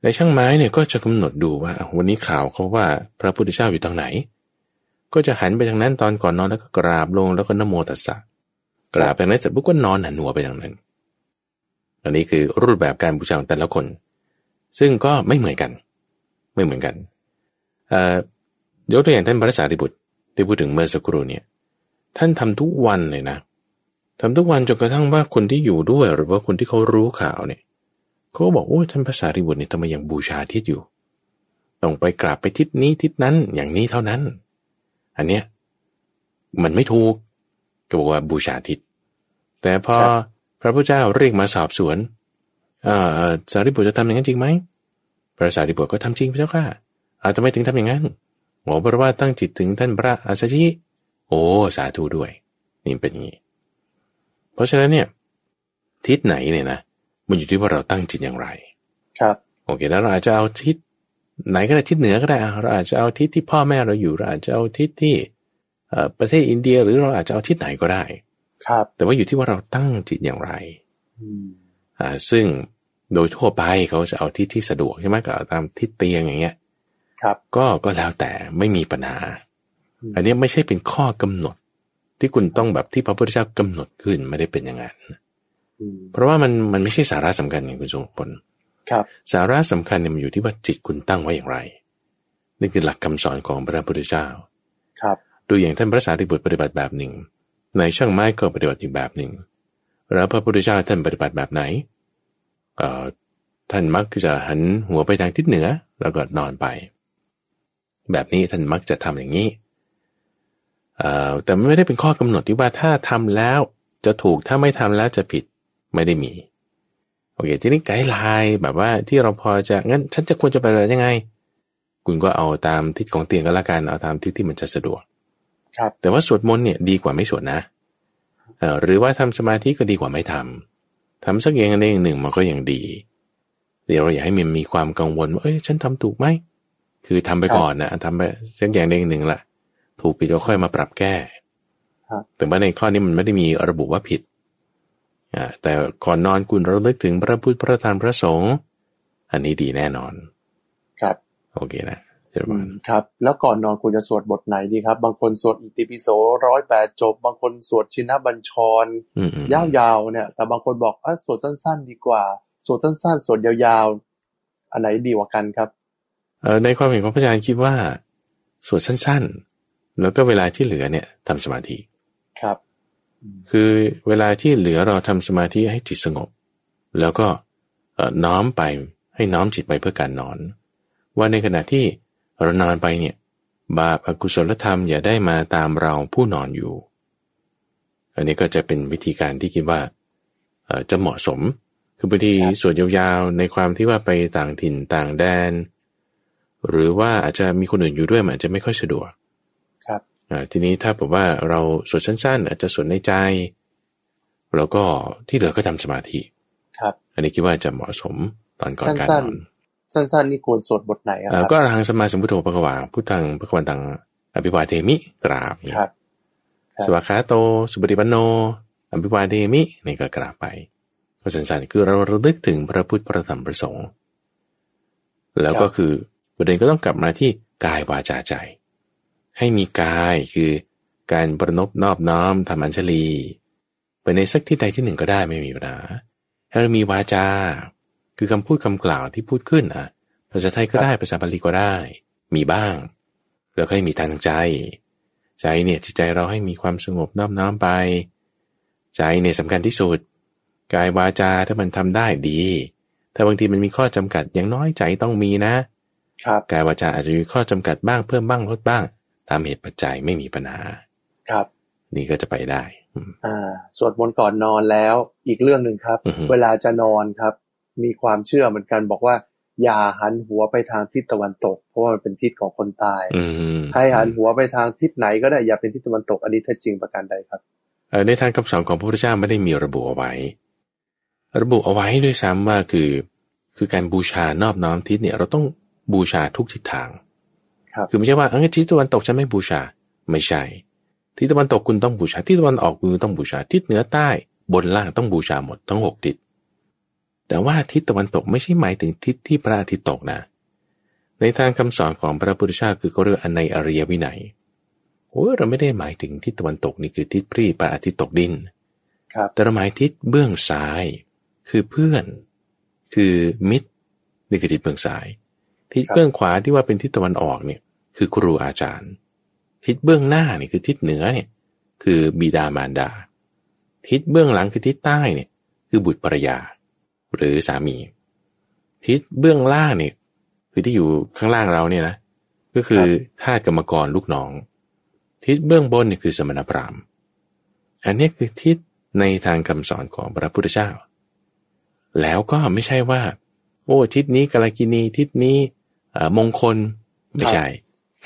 ในช่างไม้เนี่ยก็จะกำหนดดูว่าวันนี้ข่าวเขาว่าพระพุทธเจ้าอยู่ตรงไหน ก็จะหันไปทางนั้นตอนก่อนนอนแล้วก็กราบลงแล้วก็นโมตัสสะกราบไปนั้นเสร็จปุ๊บก็นอนหันหัวไปทางนั้น อันนี้คือรูปแบบการบูชาของแต่ละคน ซึ่งก็ไม่เหมือนกัน ไม่เหมือนกันเอ่อยกตัวอย่างท่านพระสารีบุตรที่พูดถึงเมื่อสักครู่เนี่ย ท่านทำทุกวันเลยนะทำทุกวันจนกระทั่งว่าคนที่อยู่ด้วยหรือว่าคนที่เขารู้ข่าวเนี่ย เขาบอกโอ้ท่านภาษาริบุตรเนี่ยทำไมยังบูชาทิศอยู่ ต้องไปกราบไปทิศนี้ทิศนั้นอย่างนี้เท่านั้น อันเนี้ยมันไม่ถูกก็บอกว่าบูชาทิศแต่พอพระพุทธเจ้าเรียกมาสอบสวนอ่าสารีบุตรจะทำอย่างนั้นจริงไหมพระสารีบุตรก็ทำจริงพระเจ้าค่ะอาจจะไม่ถึงทำอย่างนั้นหมอเพราะว่าตั้งจิตถึงท่านพระอาสชิโอ้สาธุด้วย นี่เป็นอย่างนี้ เพราะฉะนั้นเนี่ย ทิศไหนเนี่ยนะ มันอยู่ที่ว่าเราตั้งจิตอย่างไร ครับ โอเคแล้วเราอาจจะเอาทิศไหนก็ได้ทิศเหนือก็ได้เราอาจจะเอาทิศที่พ่อแม่เราอยู่เราอาจจะเอาทิศที่ประเทศอินเดียหรือเราอาจจะเอาทิศไหนก็ได้ ครับ แต่ว่าอยู่ที่ว่าเราตั้งจิตอย่างไรอ่าซึ่งโดยทั่วไปเขาจะเอาทิศที่สะดวกใช่ไหมก็ตามทิศเตียงอย่างเงี้ย ครับ ก็ก็แล้วแต่ไม่มีปัญหา อันนี้ไม่ใช่เป็นข้อกำหนด ที่คุณต้องแบบที่พระพุทธเจ้ากำหนดขึ้นไม่ได้เป็นอย่างนั้น เพราะว่ามันมันไม่ใช่สาระสำคัญอย่างคุณสมพลครับ สาระสำคัญเนี่ยมันอยู่ที่ว่าจิตคุณตั้งไว้อย่างไรนี่คือหลักคำสอนของพระพุทธเจ้า ครับดูอย่างท่านพระสารีบุตรปฏิบัติแบบหนึ่งนายช่างไม้ก็ปฏิบัติอีกแบบหนึ่ง แล้วพระพุทธเจ้าท่านปฏิบัติแบบไหนเอ่อท่านมักจะหันหัวไปทางทิศเหนือแล้วก็นอนไป แบบนี้ท่านมักจะทำอย่างนี้แต่ไม่ได้เป็นข้อกำหนดที่ว่าถ้าทำแล้วจะถูกถ้าไม่ทำแล้วจะผิด ไม่ได้มีโอเคทีนี้ไกด์ไลน์แบบว่าที่เราพอจะงั้นฉันจะควรจะไปอะไรยังไง คุณก็เอาตามทิศของเตียงก็แล้วกันเอาตามทิศที่มันจะสะดวก ครับ แต่ว่าสวดมนต์เนี่ยดีกว่าไม่สวดนะเออหรือว่าทำสมาธิก็ดีกว่าไม่ทำทำสักอย่างใดอย่างหนึ่งมันก็ยังดี เดี๋ยวเราอยากให้มันมีความกังวลว่าเอ้ยฉันทำถูกไหมคือทำไปก่อนนะทำไปสักอย่างใดอย่างหนึ่งละถูกผิดก็ค่อยมาปรับแก้แต่ว่าในข้อนี้มันไม่ได้มีระบุว่าผิด แต่ก่อนนอนคุณระลึกถึงพระพุทธพระธรรมพระสงฆ์อันนี้ดีแน่นอน ครับ โอเคนะเจริญครับ แล้วก่อนนอนคุณจะสวดบทไหนดีครับ บางคนสวดอิติปิโสร้อยแปดจบ บางคนสวดชินบัญชรยาวๆเนี่ย แต่บางคนบอกอะสวดสั้น ๆ ดีกว่า สวดสั้น ๆ สวดยาวๆ อันไหนดีกว่ากันครับเออในความเห็นของพระอาจารย์คิดว่าสวดสั้น ๆ แล้วก็เวลาที่เหลือเนี่ยทำสมาธิ ครับ คือเวลาที่เหลือเราทำสมาธิให้จิตสงบ แล้วก็น้อมไปให้น้อมจิตไปเพื่อการนอน ว่าในขณะที่เรานอนไปเนี่ยบาปอกุศลธรรมอย่าได้มาตามเราผู้นอนอยู่ อันนี้ก็จะเป็นวิธีการที่คิดว่าจะเหมาะสม คือบางทีสวดยาวๆในความที่ว่าไปต่างถิ่นต่างแดน หรือว่าอาจจะมีคนอื่นอยู่ด้วยมันอาจจะไม่ค่อยสะดวก ทีนี้ถ้าบอกว่าเราสวดสั้น ๆ อาจจะสวดในใจ แล้วก็ที่เหลือก็ทำสมาธิ ครับ อันนี้คิดว่าจะเหมาะสมตอนก่อนการนอนสั้นๆนี่ควรสวดบทไหนครับก็ทางสมาสมุทโธปะกวาพุทธังปะกวันตังอภิวาเทมิกราบครับสวากขาโต สุปฏิปันโนอภิวาเทมินี่ก็กราบไปก็สั้นๆคือเราระลึกถึงพระพุทธพระธรรมพระสงฆ์แล้วก็คือประเด็นก็ต้องกลับมาที่กายวาจาใจ ให้มีกายคือการประนมนอบน้อมทำอัญชลีไปในสักทิศใดทิศหนึ่งก็ได้ไม่มีปัญหาให้เรามีวาจา คือคำพูดคำกล่าวที่พูดขึ้นอะภาษาไทยก็ได้ภาษาบาลีก็ได้ มีบ้าง แล้วก็ให้มีทางใจ ใจเนี่ยจิตใจเราให้มีความสงบนอบน้อมไป ใจเนี่ยสำคัญที่สุด กายวาจาถ้ามันทำได้ดี ถ้าบางทีมันมีข้อจำกัดอย่างน้อยใจต้องมีนะ ครับกายวาจาอาจจะมีข้อจำกัดบ้างเพิ่มบ้างลดบ้าง ตามเหตุปัจจัยไม่มีปัญหา ครับ นี่ก็จะไปได้ อ่า สวดมนต์ก่อนนอนแล้ว อีกเรื่องหนึ่งครับ เวลาจะนอนครับ มีความเชื่อเหมือนกันบอกว่า อย่าหันหัวไปทางทิศตะวันตก เพราะว่ามันเป็นทิศของคนตายให้หันหัวไปทางทิศไหนก็ได้อย่าเป็นทิศตะวันตก อันนี้แท้จริงประการใดครับในทางคำสอนของพระพุทธเจ้าไม่ได้มีระบุเอาไว้ ระบุเอาไว้ด้วยซ้ำว่าคือ คือการบูชานอบน้อมทิศเนี่ยเราต้องบูชาทุกทิศทาง คือไม่ใช่ว่าเออทิศตะวันตกฉันไม่บูชา ไม่ใช่ ทิศตะวันตกคุณต้องบูชา ทิศตะวันออกคุณต้องบูชา ทิศเหนือใต้บนล่างต้องบูชาหมดทั้งหกทิศ แต่ว่าทิศตะวันตกไม่ใช่หมายถึงทิศที่พระอาทิตย์ตกนะ ในทางคำสอนของพระพุทธเจ้าคือเขาเรียกอันในอริยวินัยโอ้เราไม่ได้หมายถึงทิศตะวันตกนี่คือทิศพรีพระอาทิตย์ตกดินแต่เราหมายทิศเบื้องซ้าย คือเพื่อน คือมิตรนี่คือทิศเบื้องซ้าย ทิศเบื้องขวาที่ว่าเป็นทิศตะวันออกเนี่ย คือครูอาจารย์ ทิศเบื้องหน้านี่คือทิศเหนือเนี่ยคือบิดามารดา ทิศเบื้องหลังคือทิศใต้เนี่ยคือบุตรภรยา หรือสามี ทิศเบื้องล่างเนี่ยคือที่อยู่ข้างล่างเราเนี่ยนะก็คือทาสกรรมกรลูกน้อง ทิศเบื้องบนนี่คือสมณพราหมณ์อันนี้คือทิศในทางคำสอนของพระพุทธเจ้า แล้วก็ไม่ใช่ว่า โอ้ทิศนี้กาลกินีทิศนี้มงคลไม่ใช่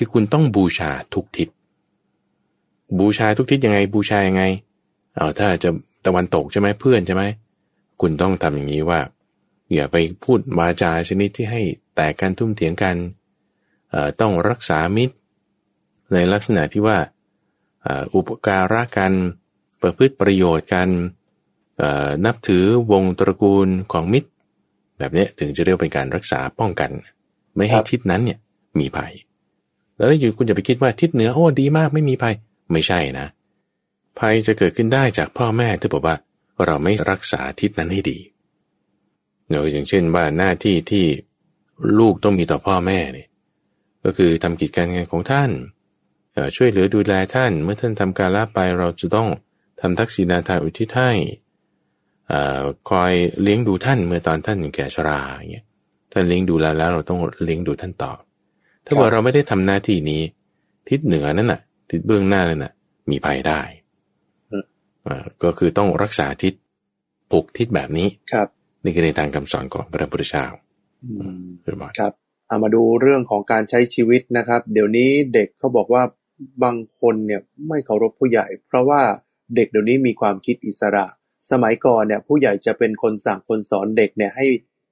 คือคุณต้องบูชาทุกทิศ บูชาทุกทิศยังไงบูชายังไง เอาถ้าจะตะวันตกใช่ไหมเพื่อนใช่ไหม คุณต้องทำอย่างนี้ว่า อย่าไปพูดวาจาชนิดที่ให้แตกกันทุ่มเถียงกัน ต้องรักษามิตร ในลักษณะที่ว่าอุปการะกัน ประพฤติประโยชน์กัน นับถือวงตระกูลของมิตร แบบนี้ถึงจะเรียกเป็นการรักษาป้องกัน ไม่ให้ทิศนั้นเนี่ยมีภัย แล้วอยู่คุณอย่าไปคิดว่าทิศเหนือโอ้ดีมากไม่มีภัยไม่ใช่นะ ภัยจะเกิดขึ้นได้จากพ่อแม่ที่บอกว่าเราไม่รักษาทิศนั้นให้ดีเนาอย่างเช่นว่าหน้าที่ที่ลูกต้องมีต่อพ่อแม่เนี่ยก็คือทำกิจการงานของท่าน ช่วยเหลือดูแลท่าน เมื่อท่านทำการละไปเราจะต้องทำทักษิณาทานอุทิศให้คอยเลี้ยงดูท่านเมื่อตอนท่านแก่ชราอย่างเงี้ยท่านเลี้ยงดูแล้วแล้วเราต้องเลี้ยงดูท่านต่อ ถ้าว่าเราไม่ได้ทำหน้าที่นี้ ทิศเหนือนั่นน่ะ ทิศเบื้องหน้านั่นน่ะ มีภัยได้อืมอ่าก็คือต้องรักษาทิศผูกทิศแบบนี้ครับ นี่คือในทางคำสอนของพระพุทธเจ้าอืมเรียบร้อยครับเอามาดูเรื่องของการใช้ชีวิตนะครับ เดี๋ยวนี้เด็กเขาบอกว่าบางคนเนี่ยไม่เคารพผู้ใหญ่ เพราะว่าเด็กเดี๋ยวนี้มีความคิดอิสระ สมัยก่อนเนี่ยผู้ใหญ่จะเป็นคนสั่งคนสอนเด็กเนี่ยให้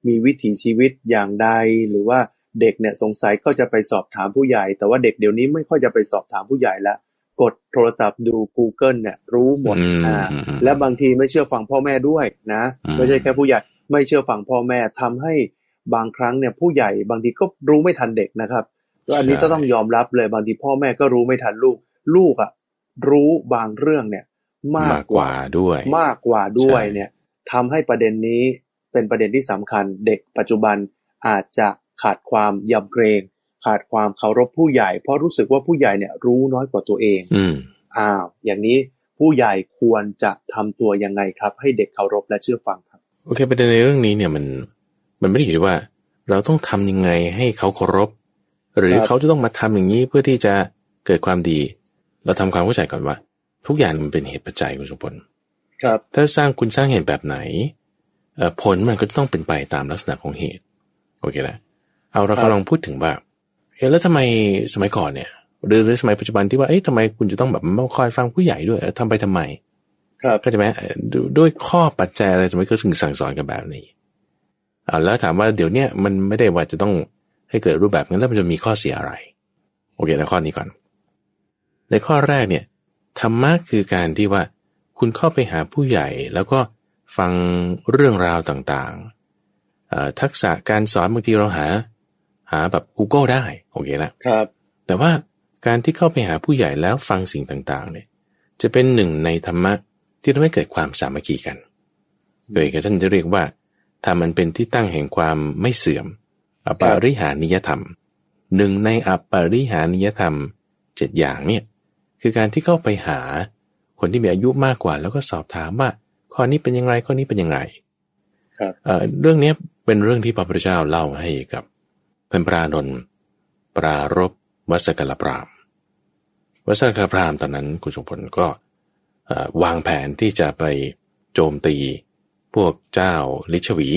มีวิถีชีวิตอย่างใดหรือว่า เด็กเนี่ยสงสัยก็จะไปสอบถามผู้ใหญ่ แต่ว่าเด็กเดี๋ยวนี้ไม่ค่อยจะไปสอบถามผู้ใหญ่ละกดโทรศัพท์ดู Google เนี่ยรู้หมดอืมอ่าอืมอืมและบางทีไม่เชื่อฟังพ่อแม่ด้วยนะอืมไม่ใช่แค่ผู้ใหญ่ไม่เชื่อฟังพ่อแม่ทำให้บางครั้งเนี่ยผู้ใหญ่บางทีก็รู้ไม่ทันเด็กนะครับก็อันนี้ก็ต้องยอมรับเลยบางทีพ่อแม่ก็รู้ไม่ทันลูก ลูกอะ่ะรู้บางเรื่องเนี่ย มามากกกว่าด้วย มากกว่าด้วยใช่เนี่ยทำให้ประเด็นนี้เป็นประเด็นที่สำคัญ เด็กปัจจุบันอาจจะ ขาดความยำเกรง ขาดความเคารพผู้ใหญ่ เพราะรู้สึกว่าผู้ใหญ่เนี่ยรู้น้อยกว่าตัวเองอืมอ้าวอย่างนี้ผู้ใหญ่ควรจะทำตัวยังไงครับ ให้เด็กเคารพและเชื่อฟังครับโอเคประเด็นในเรื่องนี้เนี่ยมันมันไม่ได้อยู่ที่ว่า เราต้องทำยังไงให้เขาเคารพ หรือครับเขาจะต้องมาทำอย่างนี้เพื่อที่จะเกิดความดี เราทำความเข้าใจก่อนว่า ทุกอย่างมันเป็นเหตุปัจจัยคุณสมพลครับ ถ้าสร้างคุณสร้างเหตุแบบไหนเอ่อผลมันก็จะต้องเป็นไปตามลักษณะของเหตุ โอเคนะ เอาเราครับกำลังพูดถึงว่าเอ๊ะแล้วทำไมสมัยก่อนเนี่ยหรือหรือสมัยปัจจุบันที่ว่าเอ๊ะทำไมคุณจะต้องแบบมาคอยฟังผู้ใหญ่ด้วยเอ่อทำไปทำไม ครับก็จะไหมเอ่อดูด้วยข้อปัจจัยอะไรทำไมก็ถึงสั่งสอนกันแบบนี้อ่าแล้วถามว่าเดี๋ยวเนี้ยมันไม่ได้ว่าจะต้องให้เกิดรูปแบบนั้นแล้วมันจะมีข้อเสียอะไร โอเคนะข้อนี้ก่อน ในข้อแรกเนี่ยธรรมะคือการที่ว่าคุณเข้าไปหาผู้ใหญ่แล้วก็ฟังเรื่องราวต่างๆเอ่อทักษะการสอนบางทีเราหา หาแบบ Google ได้โอเคละครับ แต่ว่าการที่เข้าไปหาผู้ใหญ่แล้วฟังสิ่งต่างๆ เนี่ย จะเป็นหนึ่งในธรรมะที่ทำให้เกิดความสามัคคีกัน โดยท่านจะเรียกว่าธรรมมันเป็นที่ตั้งแห่งความไม่เสื่อม อปาริหานิยธรรม หนึ่งในอปาริหานิยธรรมเจ็ดอย่างเนี่ยคือการที่เข้าไปหาคนที่มีอายุมากกว่า แล้วก็สอบถามว่าข้อนี้เป็นยังไงข้อนี้เป็นยังไงครับเอ่อเรื่องเนี้ยเป็นเรื่องที่พระพุทธเจ้าเล่าให้กับ ท่านพระอานนปรารบวัสกลพรามวัสกลพรามตอนนั้นคุณสมพลก็วางแผนที่จะไปโจมตีพวกเจ้าลิชวี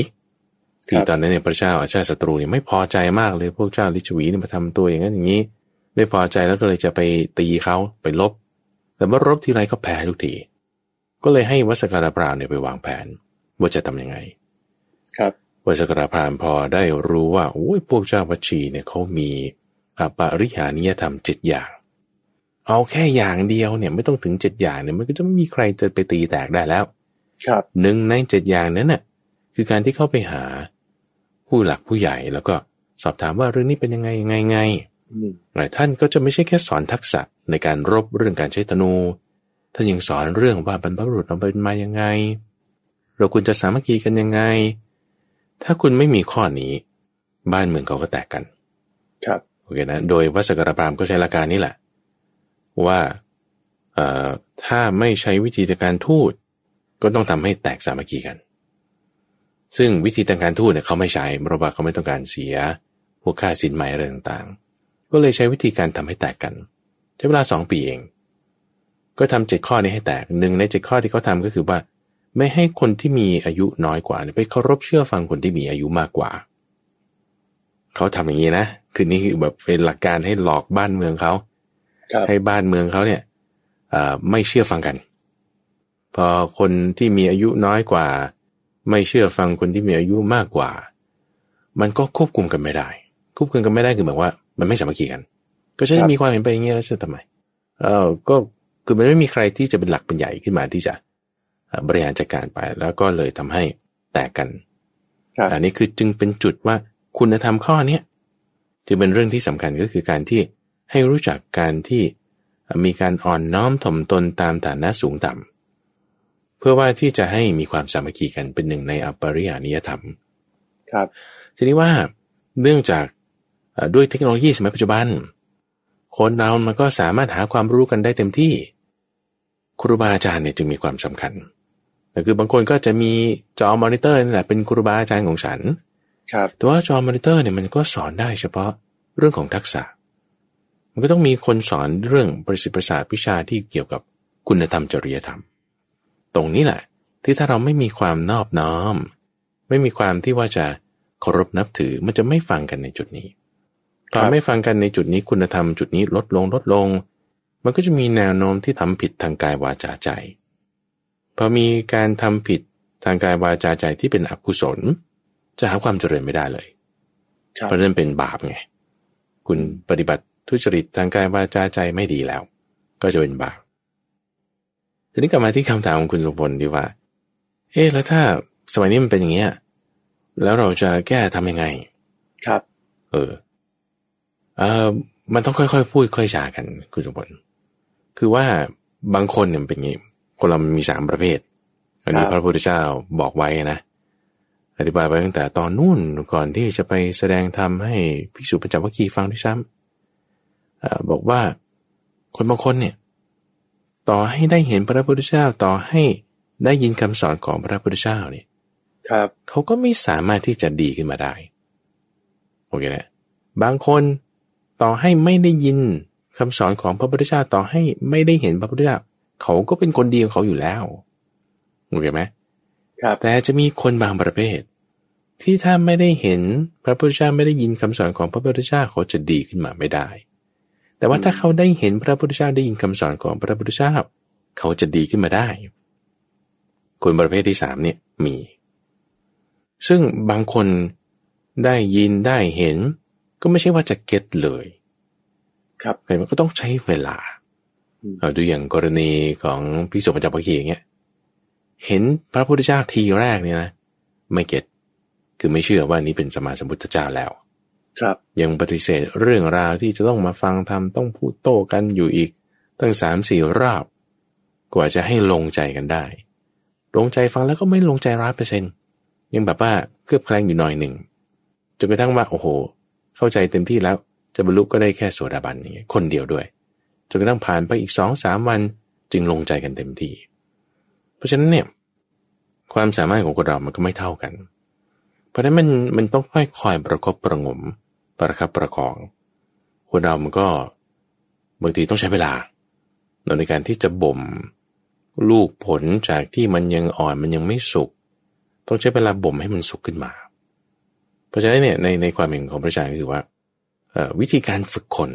ที่ตอนนั้นเนี่ยพระเจ้าอาชาติศัตรูเนี่ยไม่พอใจมากเลยพวกเจ้าลิชวีเนี่ยมาทำตัวอย่างนั้นอย่างนี้ ไม่พอใจแล้วก็เลยจะไปตีเขาไปลบ แต่ว่ารบทีไรก็แพ้ทุกทีก็เลยให้วัสการพรามเนี่ยไปวางแผนว่าจะทำยังไง ครับ วัสการพรามพอได้รู้ว่าโอ้ยพวกเจ้าวัชีเนี่ยเขามีอปาริหานิยธรรมเจ็ดอย่าง เอาแค่อย่างเดียวเนี่ยไม่ต้องถึงเจ็ดอย่างเนี่ยมันก็จะไม่มีใครจะไปตีแตกได้แล้ว ครับหนึ่งในเจ็ดอย่างนั้นน่ะคือการที่เข้าไปหาผู้หลักผู้ใหญ่แล้วก็สอบถามว่าเรื่องนี้เป็นยังไงยังไงไงอืมหลายท่านก็จะไม่ใช่แค่สอนทักษะในการรบเรื่องการใช้ธนูท่านยังสอนเรื่องว่าบรรพบุรุษเราเป็นมายังไง เราควรจะสามัคคีกันยังไง ถ้าคุณไม่มีข้อนี้ บ้านเมืองเขาก็แตกกัน ครับโอเคนะโดยวัสกรพรามก็ใช้หลักการนี้แหละ ว่าเอ่อถ้าไม่ใช้วิธีทางการทูตก็ต้องทำให้แตกสามัคคีกัน ซึ่งวิธีทางการทูตเนี่ยเขาไม่ใช้เพราะว่าเขาไม่ต้องการเสียพวกค่าสินไหมอะไรต่างๆ ก็เลยใช้วิธีการทำให้แตกกัน ใช้เวลาสองปีเอง ก็ทำเจ็ดข้อนี้ให้แตกหนึ่งในเจ็ดข้อที่เขาทำก็คือว่า ไม่ให้คนที่มีอายุน้อยกว่าเนี่ยไปเคารพเชื่อฟังคนที่มีอายุมากกว่า เขาทำอย่างนี้นะ คือนี่คือแบบเป็นหลักการให้หลอกบ้านเมืองเขาครับให้บ้านเมืองเขาเนี่ยเอ่อไม่เชื่อฟังกัน พอคนที่มีอายุน้อยกว่า ไม่เชื่อฟังคนที่มีอายุมากกว่า มันก็ควบคุมกันไม่ได้ ควบคุมกันไม่ได้คือหมายว่า มันไม่สามัคคีกัน ก็จะมีความเห็นไปอย่างนี้แล้วจะทำไมเออก็คือมันไม่มีใครที่จะเป็นหลักเป็นใหญ่ขึ้นมาที่จะเอ่อ บริหารจัดการไป แล้วก็เลยทำให้แตกกันครับอันนี้คือจึงเป็นจุดว่าคุณธรรมข้อเนี้ยจะเป็นเรื่องที่สำคัญก็คือการที่ให้รู้จักการที่มีการอ่อนน้อมถ่อมตนตามฐานะสูงต่ำเพื่อว่าที่จะให้มีความสามัคคีกันเป็นหนึ่งในอปริยานิยธรรม ครับ ทีนี้ว่าเนื่องจากเอ่อด้วยเทคโนโลยีสมัยปัจจุบัน คนเรามันก็สามารถหาความรู้กันได้เต็มที่ ครูบาอาจารย์เนี่ยจึงมีความสำคัญ แต่คือบางคนก็จะมีจอมอนิเตอร์นี่แหละเป็นครูบาอาจารย์ของฉัน ครับ แต่ว่าจอมอนิเตอร์เนี่ยมันก็สอนได้เฉพาะเรื่องของทักษะ มันก็ต้องมีคนสอนเรื่องประสิทธิประสาทวิชาที่เกี่ยวกับคุณธรรมจริยธรรม ตรงนี้แหละ ที่ถ้าเราไม่มีความนอบน้อม ไม่มีความที่ว่าจะเคารพนับถือมันจะไม่ฟังกันในจุดนี้พอไม่ฟังกันในจุดนี้คุณธรรมจุดนี้ลดลงลดลง มันก็จะมีแนวโน้มที่ทำผิดทางกายวาจาใจ พอมีการทำผิดทางกายวาจาใจที่เป็นอกุศล จะหาความเจริญไม่ได้เลยครับเพราะนั่นเป็นบาปไง คุณปฏิบัติทุจริตทางกายวาจาใจไม่ดีแล้ว ก็จะเป็นบาปทีนี้กลับมาที่คำถามของคุณสุพลดีว่า เอ๊ะแล้วถ้าสมัยนี้มันเป็นอย่างเงี้ยแล้วเราจะแก้ทำยังไง ครับ เออเออมันต้องค่อยๆพูดค่อยจากัน คุณสุพลคือว่าบางคนเนี่ยมันเป็นอย่างงี้ คนเรามันมีสามประเภท อันนี้ครับพระพุทธเจ้าบอกไว้นะ อธิบายไว้ตั้งแต่ตอนนู่นก่อนที่จะไปแสดงธรรมให้ภิกษุปัญจวัคคีย์ฟังด้วยซ้ำเออบอกว่าคนบางคนเนี่ย ต่อให้ได้เห็นพระพุทธเจ้าต่อให้ได้ยินคำสอนของพระพุทธเจ้าเนี่ย ครับ เขาก็ไม่สามารถที่จะดีขึ้นมาได้โอเคนะบางคนต่อให้ไม่ได้ยินคำสอนของพระพุทธเจ้าต่อให้ไม่ได้เห็นพระพุทธเจ้า เขาก็เป็นคนดีของเขาอยู่แล้วโอเคไหมครับแต่จะมีคนบางประเภท ที่ถ้าไม่ได้เห็นพระพุทธเจ้าไม่ได้ยินคำสอนของพระพุทธเจ้าเขาจะดีขึ้นมาไม่ได้ แต่ว่าถ้าเขาได้เห็นพระพุทธเจ้าได้ยินคำสอนของพระพุทธเจ้าเขาจะดีขึ้นมาได้ คนประเภทที่สามเนี่ยมี ซึ่งบางคนได้ยินได้เห็น ก็ไม่ใช่ว่าจะเก็ตเลย ครับแต่มันก็ต้องใช้เวลาอืม เอาดูอย่างกรณีของพิสุปัญจวัคคีย์อย่างเงี้ยเห็นพระพุทธเจ้าทีแรกเนี่ยนะไม่เก็ตคือไม่เชื่อว่านี้เป็นสมมาสมพุทธเจ้าแล้ว ครับ ยังปฏิเสธเรื่องราวที่จะต้องมาฟังธรรมต้องพูดโต้กันอยู่อีก ตั้งสามสี่รอบ กว่าจะให้ลงใจกันได้ ลงใจฟังแล้วก็ไม่ลงใจร้อยเปอร์เซ็นยังแบบว่าเคลือบแคลงอยู่หน่อยหนึ่งจนกระทั่งว่าโอ้โห เข้าใจเต็มที่แล้วจะบรรลุก็ได้แค่โสดาบันอย่างเงี้ยคนเดียวด้วย จนกระทั่งผ่านไปอีกสองสามวันจึงลงใจกันเต็มที่ เพราะฉะนั้นเนี่ยความสามารถของคนเรามันก็ไม่เท่ากัน เพราะฉะนั้นมันมันต้องค่อยคอยประคบประงมประคับประคองคนเรามันก็บางทีต้องใช้เวลาในการที่จะบ่มลูกผลจากที่มันยังอ่อนมันยังไม่สุกต้องใช้เวลาบ่มให้มันสุกขึ้นมา เพราะฉะนั้นเนี่ยในในความเห็นของพระอาจารย์ก็คือว่าวิธีการฝึกคน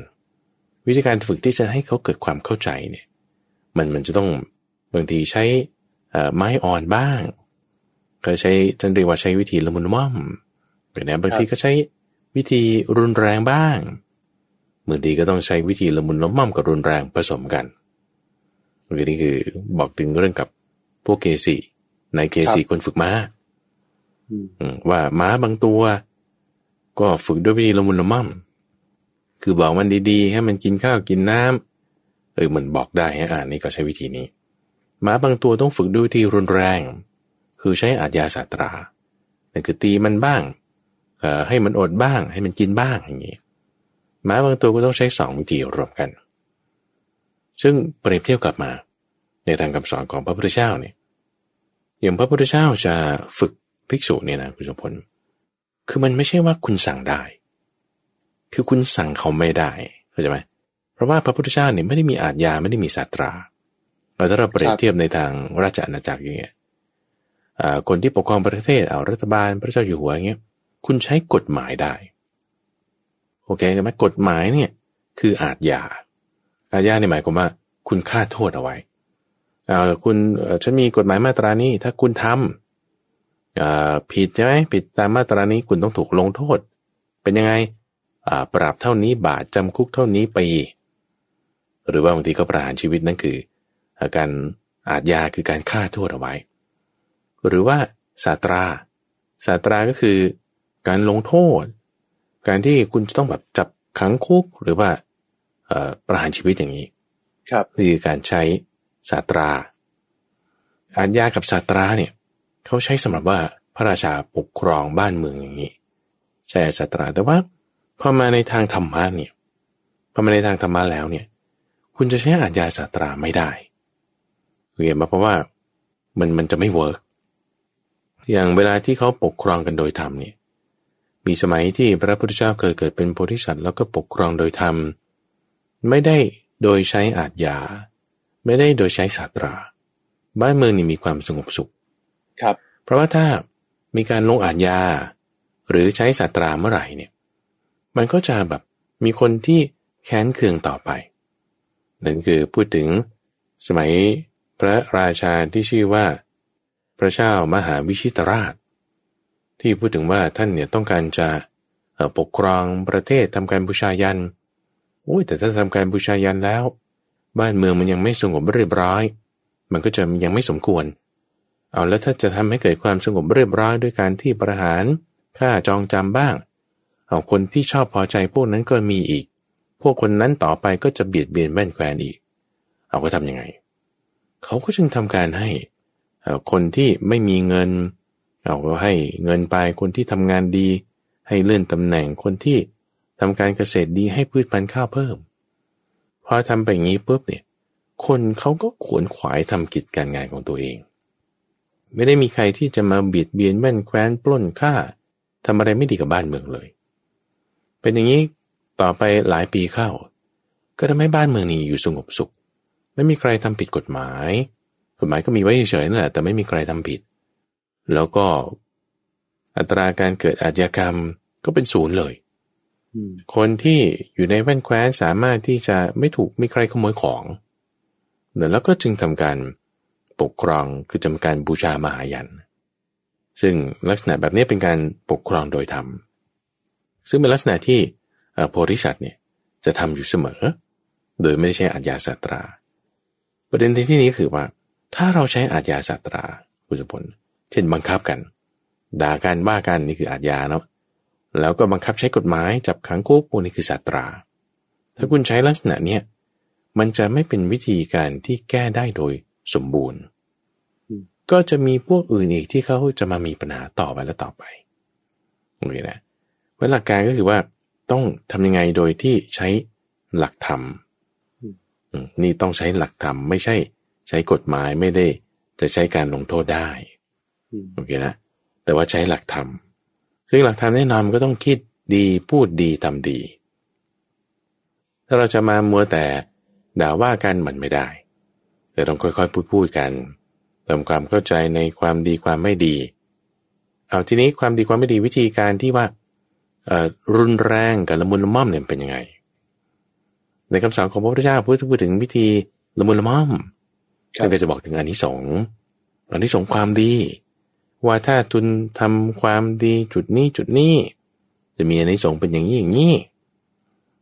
วิธีการฝึกที่จะให้เขาเกิดความเข้าใจเนี่ย มันมันจะต้องบางทีใช้เอ่อไม้อ่อนบ้างก็ใช้ท่านเรียกว่าใช้วิธีละมุนละม่อมหรือนะบางทีก็ใช้วิธีรุนแรงบ้างบางทีก็ต้องใช้วิธีละมุนละม่อมกับรุนแรงผสมกันบางทีนี่คือบอกถึงเรื่องกับพวกเกสีในเกสีคนฝึกม้าอืมอืมว่าม้าบางตัว ก็ฝึกด้วยวิธีละมุนละม่อม คือบอกมันดีๆ ให้มันกินข้าวกินน้ำเออมันบอกได้ฮะอ่านนี่ก็ใช้วิธีนี้ม้าบางตัวต้องฝึกด้วยวิธีรุนแรง คือใช้อาทยาสาตรานั่นคือตีมันบ้างเอ่อให้มันอดบ้าง ให้มันกินบ้างอย่างนี้ม้าบางตัวก็ต้องใช้สองวิธีรวมกัน ซึ่งเปรียบเทียบกลับมา ในทางคำสอนของพระพุทธเจ้าเนี่ยอย่างพระพุทธเจ้าจะฝึกภิกษุเนี่ยนะคุณสมพลคือมันไม่ใช่ว่าคุณสั่งได้ คือคุณสั่งเขาไม่ได้เข้าใจไหมเพราะว่าพระพุทธเจ้าเนี่ยไม่ได้มีอาทยาไม่ได้มีศาสตราแต่ถ้าเราเปรียบเทียบในทางราชอาณาจักรอย่างเงี้ยคนที่ปกครองประเทศเอารัฐบาลพระเจ้าอยู่หัวอย่างเงี้ย คุณใช้กฎหมายได้ โอเคไหมกฎหมายเนี่ยคืออาทยา อาญาเนี่ยหมายความว่า คุณฆ่าโทษเอาไว้อ่าคุณฉันมีกฎหมายมาตรานี้ ถ้าคุณทำอ่าผิดใช่ไหมผิดตามมาตรานี้คุณต้องถูกลงโทษ เป็นยังไง ปรับเท่านี้บาทจำคุกเท่านี้ปี หรือว่าบางทีก็ประหารชีวิตนั่นคืออาการอาทยาคือการฆ่าโทษเอาไว้ หรือว่าสาตราสาตราก็คือการลงโทษ การที่คุณจะต้องแบบจับขังคุกหรือว่าเอ่อประหารชีวิตอย่างนี้ ครับนี่คือการใช้สาตรา อาญากับสาตราเนี่ยเขาใช้สำหรับว่าพระราชาปกครองบ้านเมืองอย่างนี้ ใช้สาตราแต่ว่า พอมาในทางธรรมะเนี่ยพอมาในทางธรรมะแล้วเนี่ย คุณจะใช้อาญาสาตราไม่ได้เรียนมาเพราะว่ามันมันจะไม่ work อย่างเวลาที่เขาปกครองกันโดยธรรมเนี่ยมีสมัยที่พระพุทธเจ้าเคยเกิดเป็นโพธิสัตว์แล้วก็ปกครองโดยธรรม ไม่ได้โดยใช้อาญาไม่ได้โดยใช้ศาสตรา บ้านเมืองนี่มีความสงบสุข ครับ เพราะว่าถ้ามีการลงอาญาหรือใช้ศาสตราเมื่อไหร่เนี่ย มันก็จะแบบมีคนที่แค้นเคืองต่อไป นั่นคือพูดถึงสมัยพระราชาที่ชื่อว่า พระเจ้ามหาวิชิตราช ที่พูดถึงว่าท่านเนี่ยต้องการจะปกครองประเทศทำการบูชายันโอ้ยแต่ถ้าทำการบูชายันแล้ว บ้านเมืองมันยังไม่สงบเรียบร้อย มันก็จะยังไม่สมควร เอาแล้วถ้าจะทำให้เกิดความสงบเรียบร้อยด้วยการที่ประหารฆ่าจองจำบ้าง เอาคนที่ชอบพอใจพวกนั้นก็มีอีก พวกคนนั้นต่อไปก็จะเบียดเบียนแม่นแควนอีก เอาก็ทำยังไง เขาก็จึงทำการให้คนที่ไม่มีเงิน เอาก็ให้เงินไปคนที่ทำงานดี ให้เลื่อนตำแหน่งคนที่ทำการเกษตรดีให้พืชพันธุ์ข้าวเพิ่มพอทำไปอย่างนี้ปุ๊บเนี่ย คนเขาก็ขวนขวายทำกิจการงานของตัวเอง ไม่ได้มีใครที่จะมาเบียดเบียนแม่นแคว้นปล้นฆ่าทำอะไรไม่ดีกับบ้านเมืองเลย เป็นอย่างนี้ต่อไปหลายปีเข้า ก็ทำให้บ้านเมืองนี้อยู่สงบสุข ไม่มีใครทำผิดกฎหมาย กฎหมายก็มีไว้เฉยๆนั่นแหละแต่ไม่มีใครทำผิด แล้วก็อัตราการเกิดอาชญากรรมก็เป็นศูนย์เลยคนที่อยู่ในแว่นแคว้นสามารถที่จะไม่ถูกมีใครขโมยของแล้วก็จึงทำการปกครองคือทำการบูชามหายัน ซึ่งลักษณะแบบนี้เป็นการปกครองโดยธรรม ซึ่งเป็นลักษณะที่โพธิสัตว์เนี่ยจะทำอยู่เสมอ โดยไม่ใช่อาญาสัตรา ประเด็นที่นี้คือว่า ถ้าเราใช้อาญาสัตราคุณสมพลเช่นบังคับกันด่ากันว่ากันนี่คืออาญาเนาะแล้วก็บังคับใช้กฎหมายจับขังคุกพวกนี้คือสัตรา ถ้าคุณใช้ลักษณะเนี้ยมันจะไม่เป็นวิธีการที่แก้ได้โดยสมบูรณ์ ก็จะมีพวกอื่นอีกที่เขาจะมามีปัญหาต่อไปและต่อไปโอเคนะ เวลาการก็คือว่าต้องทำยังไงโดยที่ใช้หลักธรรมนี่ต้องใช้หลักธรรมไม่ใช่ ใช้กฎหมายไม่ได้ จะใช้การลงโทษได้โอเคนะแต่ว่าใช้หลักธรรมซึ่งหลักธรรมแน่นอนมันก็ต้องคิดดีพูดดีทำดี ถ้าเราจะมามัวแต่ด่าว่ากันมันไม่ได้ แต่ต้องค่อยๆพูดพูดกันทำความเข้าใจในความดีความไม่ดี เอาทีนี้ความดีความไม่ดีวิธีการที่ว่า รุนแรงกับละมุนละม่อมเนี่ยเป็นยังไง ในคำสอนของพระพุทธเจ้าพูดพูดถึงวิธีละมุนละม่อมท่านก็จะบอกถึงอันที่สองอันที่สองความดี ว่าถ้าทุนทำความดีจุดนี้จุดนี้ จะมีอันนี้ส่งเป็นอย่างนี้อย่างนี้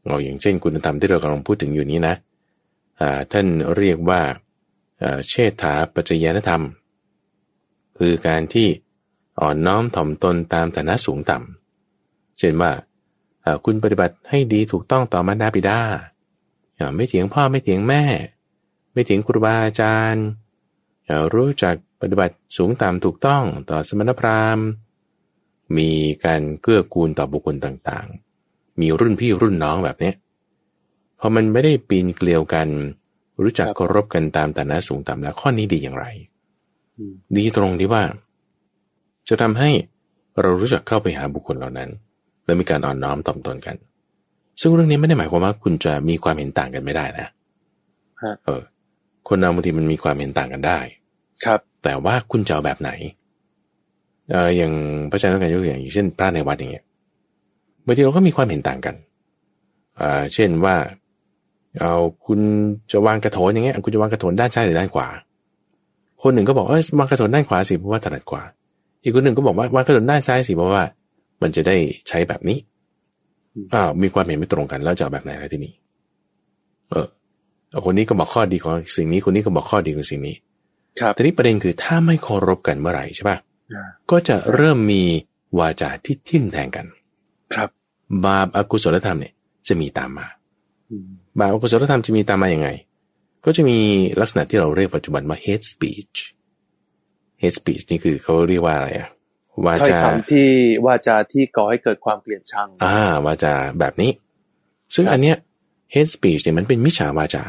เอาอย่างเช่นคุณธรรมที่เรากำลังพูดถึงอยู่นี้นะท่านเรียกว่าเชษฐาปัจจยนธรรม คือการที่อ่อนน้อมถ่อมตนตามฐานะสูงต่ำ เช่นว่าคุณปฏิบัติให้ดีถูกต้องต่อมารดาบิดาไม่เถียงพ่อไม่เถียงแม่ ไม่เถียงครูบาอาจารย์รู้จักปฏิบัติสูงตามถูกต้องต่อสมณพราหมณ์ มีการเกื้อกูลต่อบุคคลต่างๆ มีรุ่นพี่รุ่นน้องแบบนี้พอมันไม่ได้ปีนเกลียวกัน รู้จักเคารพกันตามฐานะสูงต่ำแล้วข้อนี้ดีอย่างไร ดีตรงที่ว่า จะทำให้เรารู้จักเข้าไปหาบุคคลเหล่านั้น และมีการอ่อนน้อมต่อมตนกัน ซึ่งเรื่องนี้ไม่ได้หมายความว่าคุณจะมีความเห็นต่างกันไม่ได้นะเออ คนเราบางทีมันมีความเห็นต่างกันได้ ครับ แต่ว่าคุณจะเอาแบบไหน เอออย่างพระอาจารย์ต้องการยกตัวอย่างเช่นพระในวัดอย่างเงี้ยบางทีเราก็มีความเห็นต่างกันอ่าเช่นว่า เอาคุณจะวางกระโถนอย่างเงี้ยคุณจะวางกระโถนด้านซ้ายหรือด้านขวา คนหนึ่งก็บอกเออวางกระโถนด้านขวาสิเพราะว่าถนัดกว่าอีกคนหนึ่งก็บอกว่าวางกระโถนด้านซ้ายสิเพราะว่า มันจะได้ใช้แบบนี้อ้าวมีความเห็นไม่ตรงกันแล้วจะเอาแบบไหนล่ะที่นี่เออคนนี้ก็บอกข้อดีของสิ่งนี้คนนี้ก็บอกข้อดีของสิ่งนี้ครับทีนี้ประเด็นคือถ้าไม่เคารพกันเมื่อไหร่ใช่ปะก็จะเริ่มมีวาจาที่ทิ่มแทงกัน ครับ บาปอากุศลธรรมเนี่ยจะมีตามมา บาปอากุศลธรรมจะมีตามมาอย่างไง ก็จะมีลักษณะที่เราเรียกปัจจุบันว่า hate speech hate speech นี่คือเขาเรียกว่าอะไรอะ วาจาที่วาจาที่ก่อให้เกิดความเกลียดชัง อ่าวาจาแบบนี้ ซึ่งอันเนี้ย hate speech เนี่ยมันเป็นมิจฉาวาจา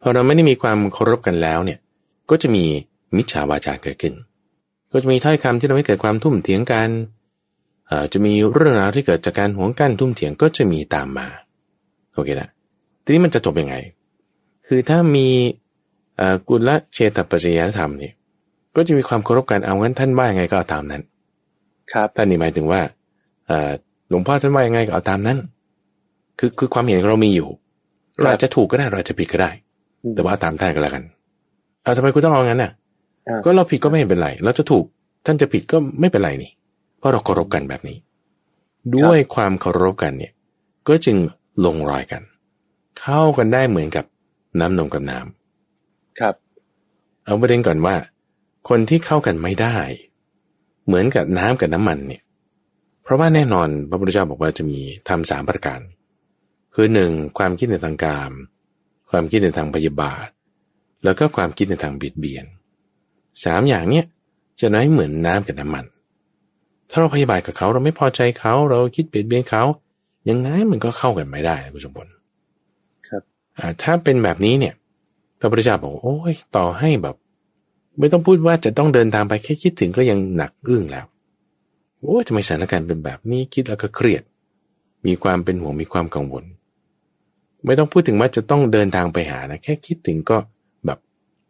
พอเราไม่ได้มีความเคารพกันแล้วเนี่ย ก็จะมีมิจฉาวาจาเกิดขึ้น ก็จะมีถ้อยคำที่ทำให้เกิดความทุ่มเถียงกันจะมีเรื่องราวที่เกิดจากการหวงกั้นทุ่มเถียงก็จะมีตามมาโอเคนะทีนี้มันจะจบยังไง คือถ้ามีกุลเชตปัจจยธรรมเนี่ย ก็จะมีความเคารพกันเอางั้นท่านว่ายังไงก็เอาตามนั้น ครับท่านนี่หมายถึงว่าหลวงพ่อท่านว่ายังไงก็เอาตามนั้น คือคือความเห็นเรามีอยู่เราจะถูกก็ได้เราจะผิดก็ได้ แต่ว่าตามท่านก็แล้วกันเอาทำไมคุณต้องเอางั้นน่ะ ก็เราผิดก็ไม่เป็นไรเราจะถูกท่านจะผิดก็ไม่เป็นไรนี่ เพราะเราเคารพกันแบบนี้ ด้วยความเคารพกันเนี่ย ก็จึงลงรอยกัน เข้ากันได้เหมือนกับน้ำนมกับน้ำครับ เอาประเด็นก่อนว่า คนที่เข้ากันไม่ได้ เหมือนกับน้ำกับน้ำมันเนี่ย เพราะว่าแน่นอนพระพุทธเจ้าบอกว่าจะมีทำสามประการ คือหนึ่งความคิดในทางกามความคิดในทางพยาบาท แล้วก็ความคิดในทางบิดเบียนสามอย่างเนี้ยจะน้อยเหมือนน้ำกับน้ำมัน ถ้าเราพยาบาทกับเขาเราไม่พอใจเขาเราคิดเบียดเบียนเขายังไงมันก็เข้ากันไม่ได้นะคุณสมบัติครับถ้าเป็นแบบนี้เนี่ยพระพุทธเจ้าบอกโอ้ยต่อให้แบบ ไม่ต้องพูดว่าจะต้องเดินทางไปแค่คิดถึงก็ยังหนักอึ้งแล้วโอ้ยทำไมสถานการณ์เป็นแบบนี้คิดแล้วก็เครียด มีความเป็นห่วงมีความกังวล ไม่ต้องพูดถึงว่าจะต้องเดินทางไปหานะแค่คิดถึงก็แบบ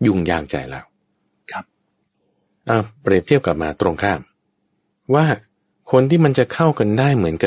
ยุ่งยากใจแล้วครับอ่าเปรียบเทียบกลับมาตรงข้าม ว่าคนที่มันจะเข้ากันได้เหมือนกัน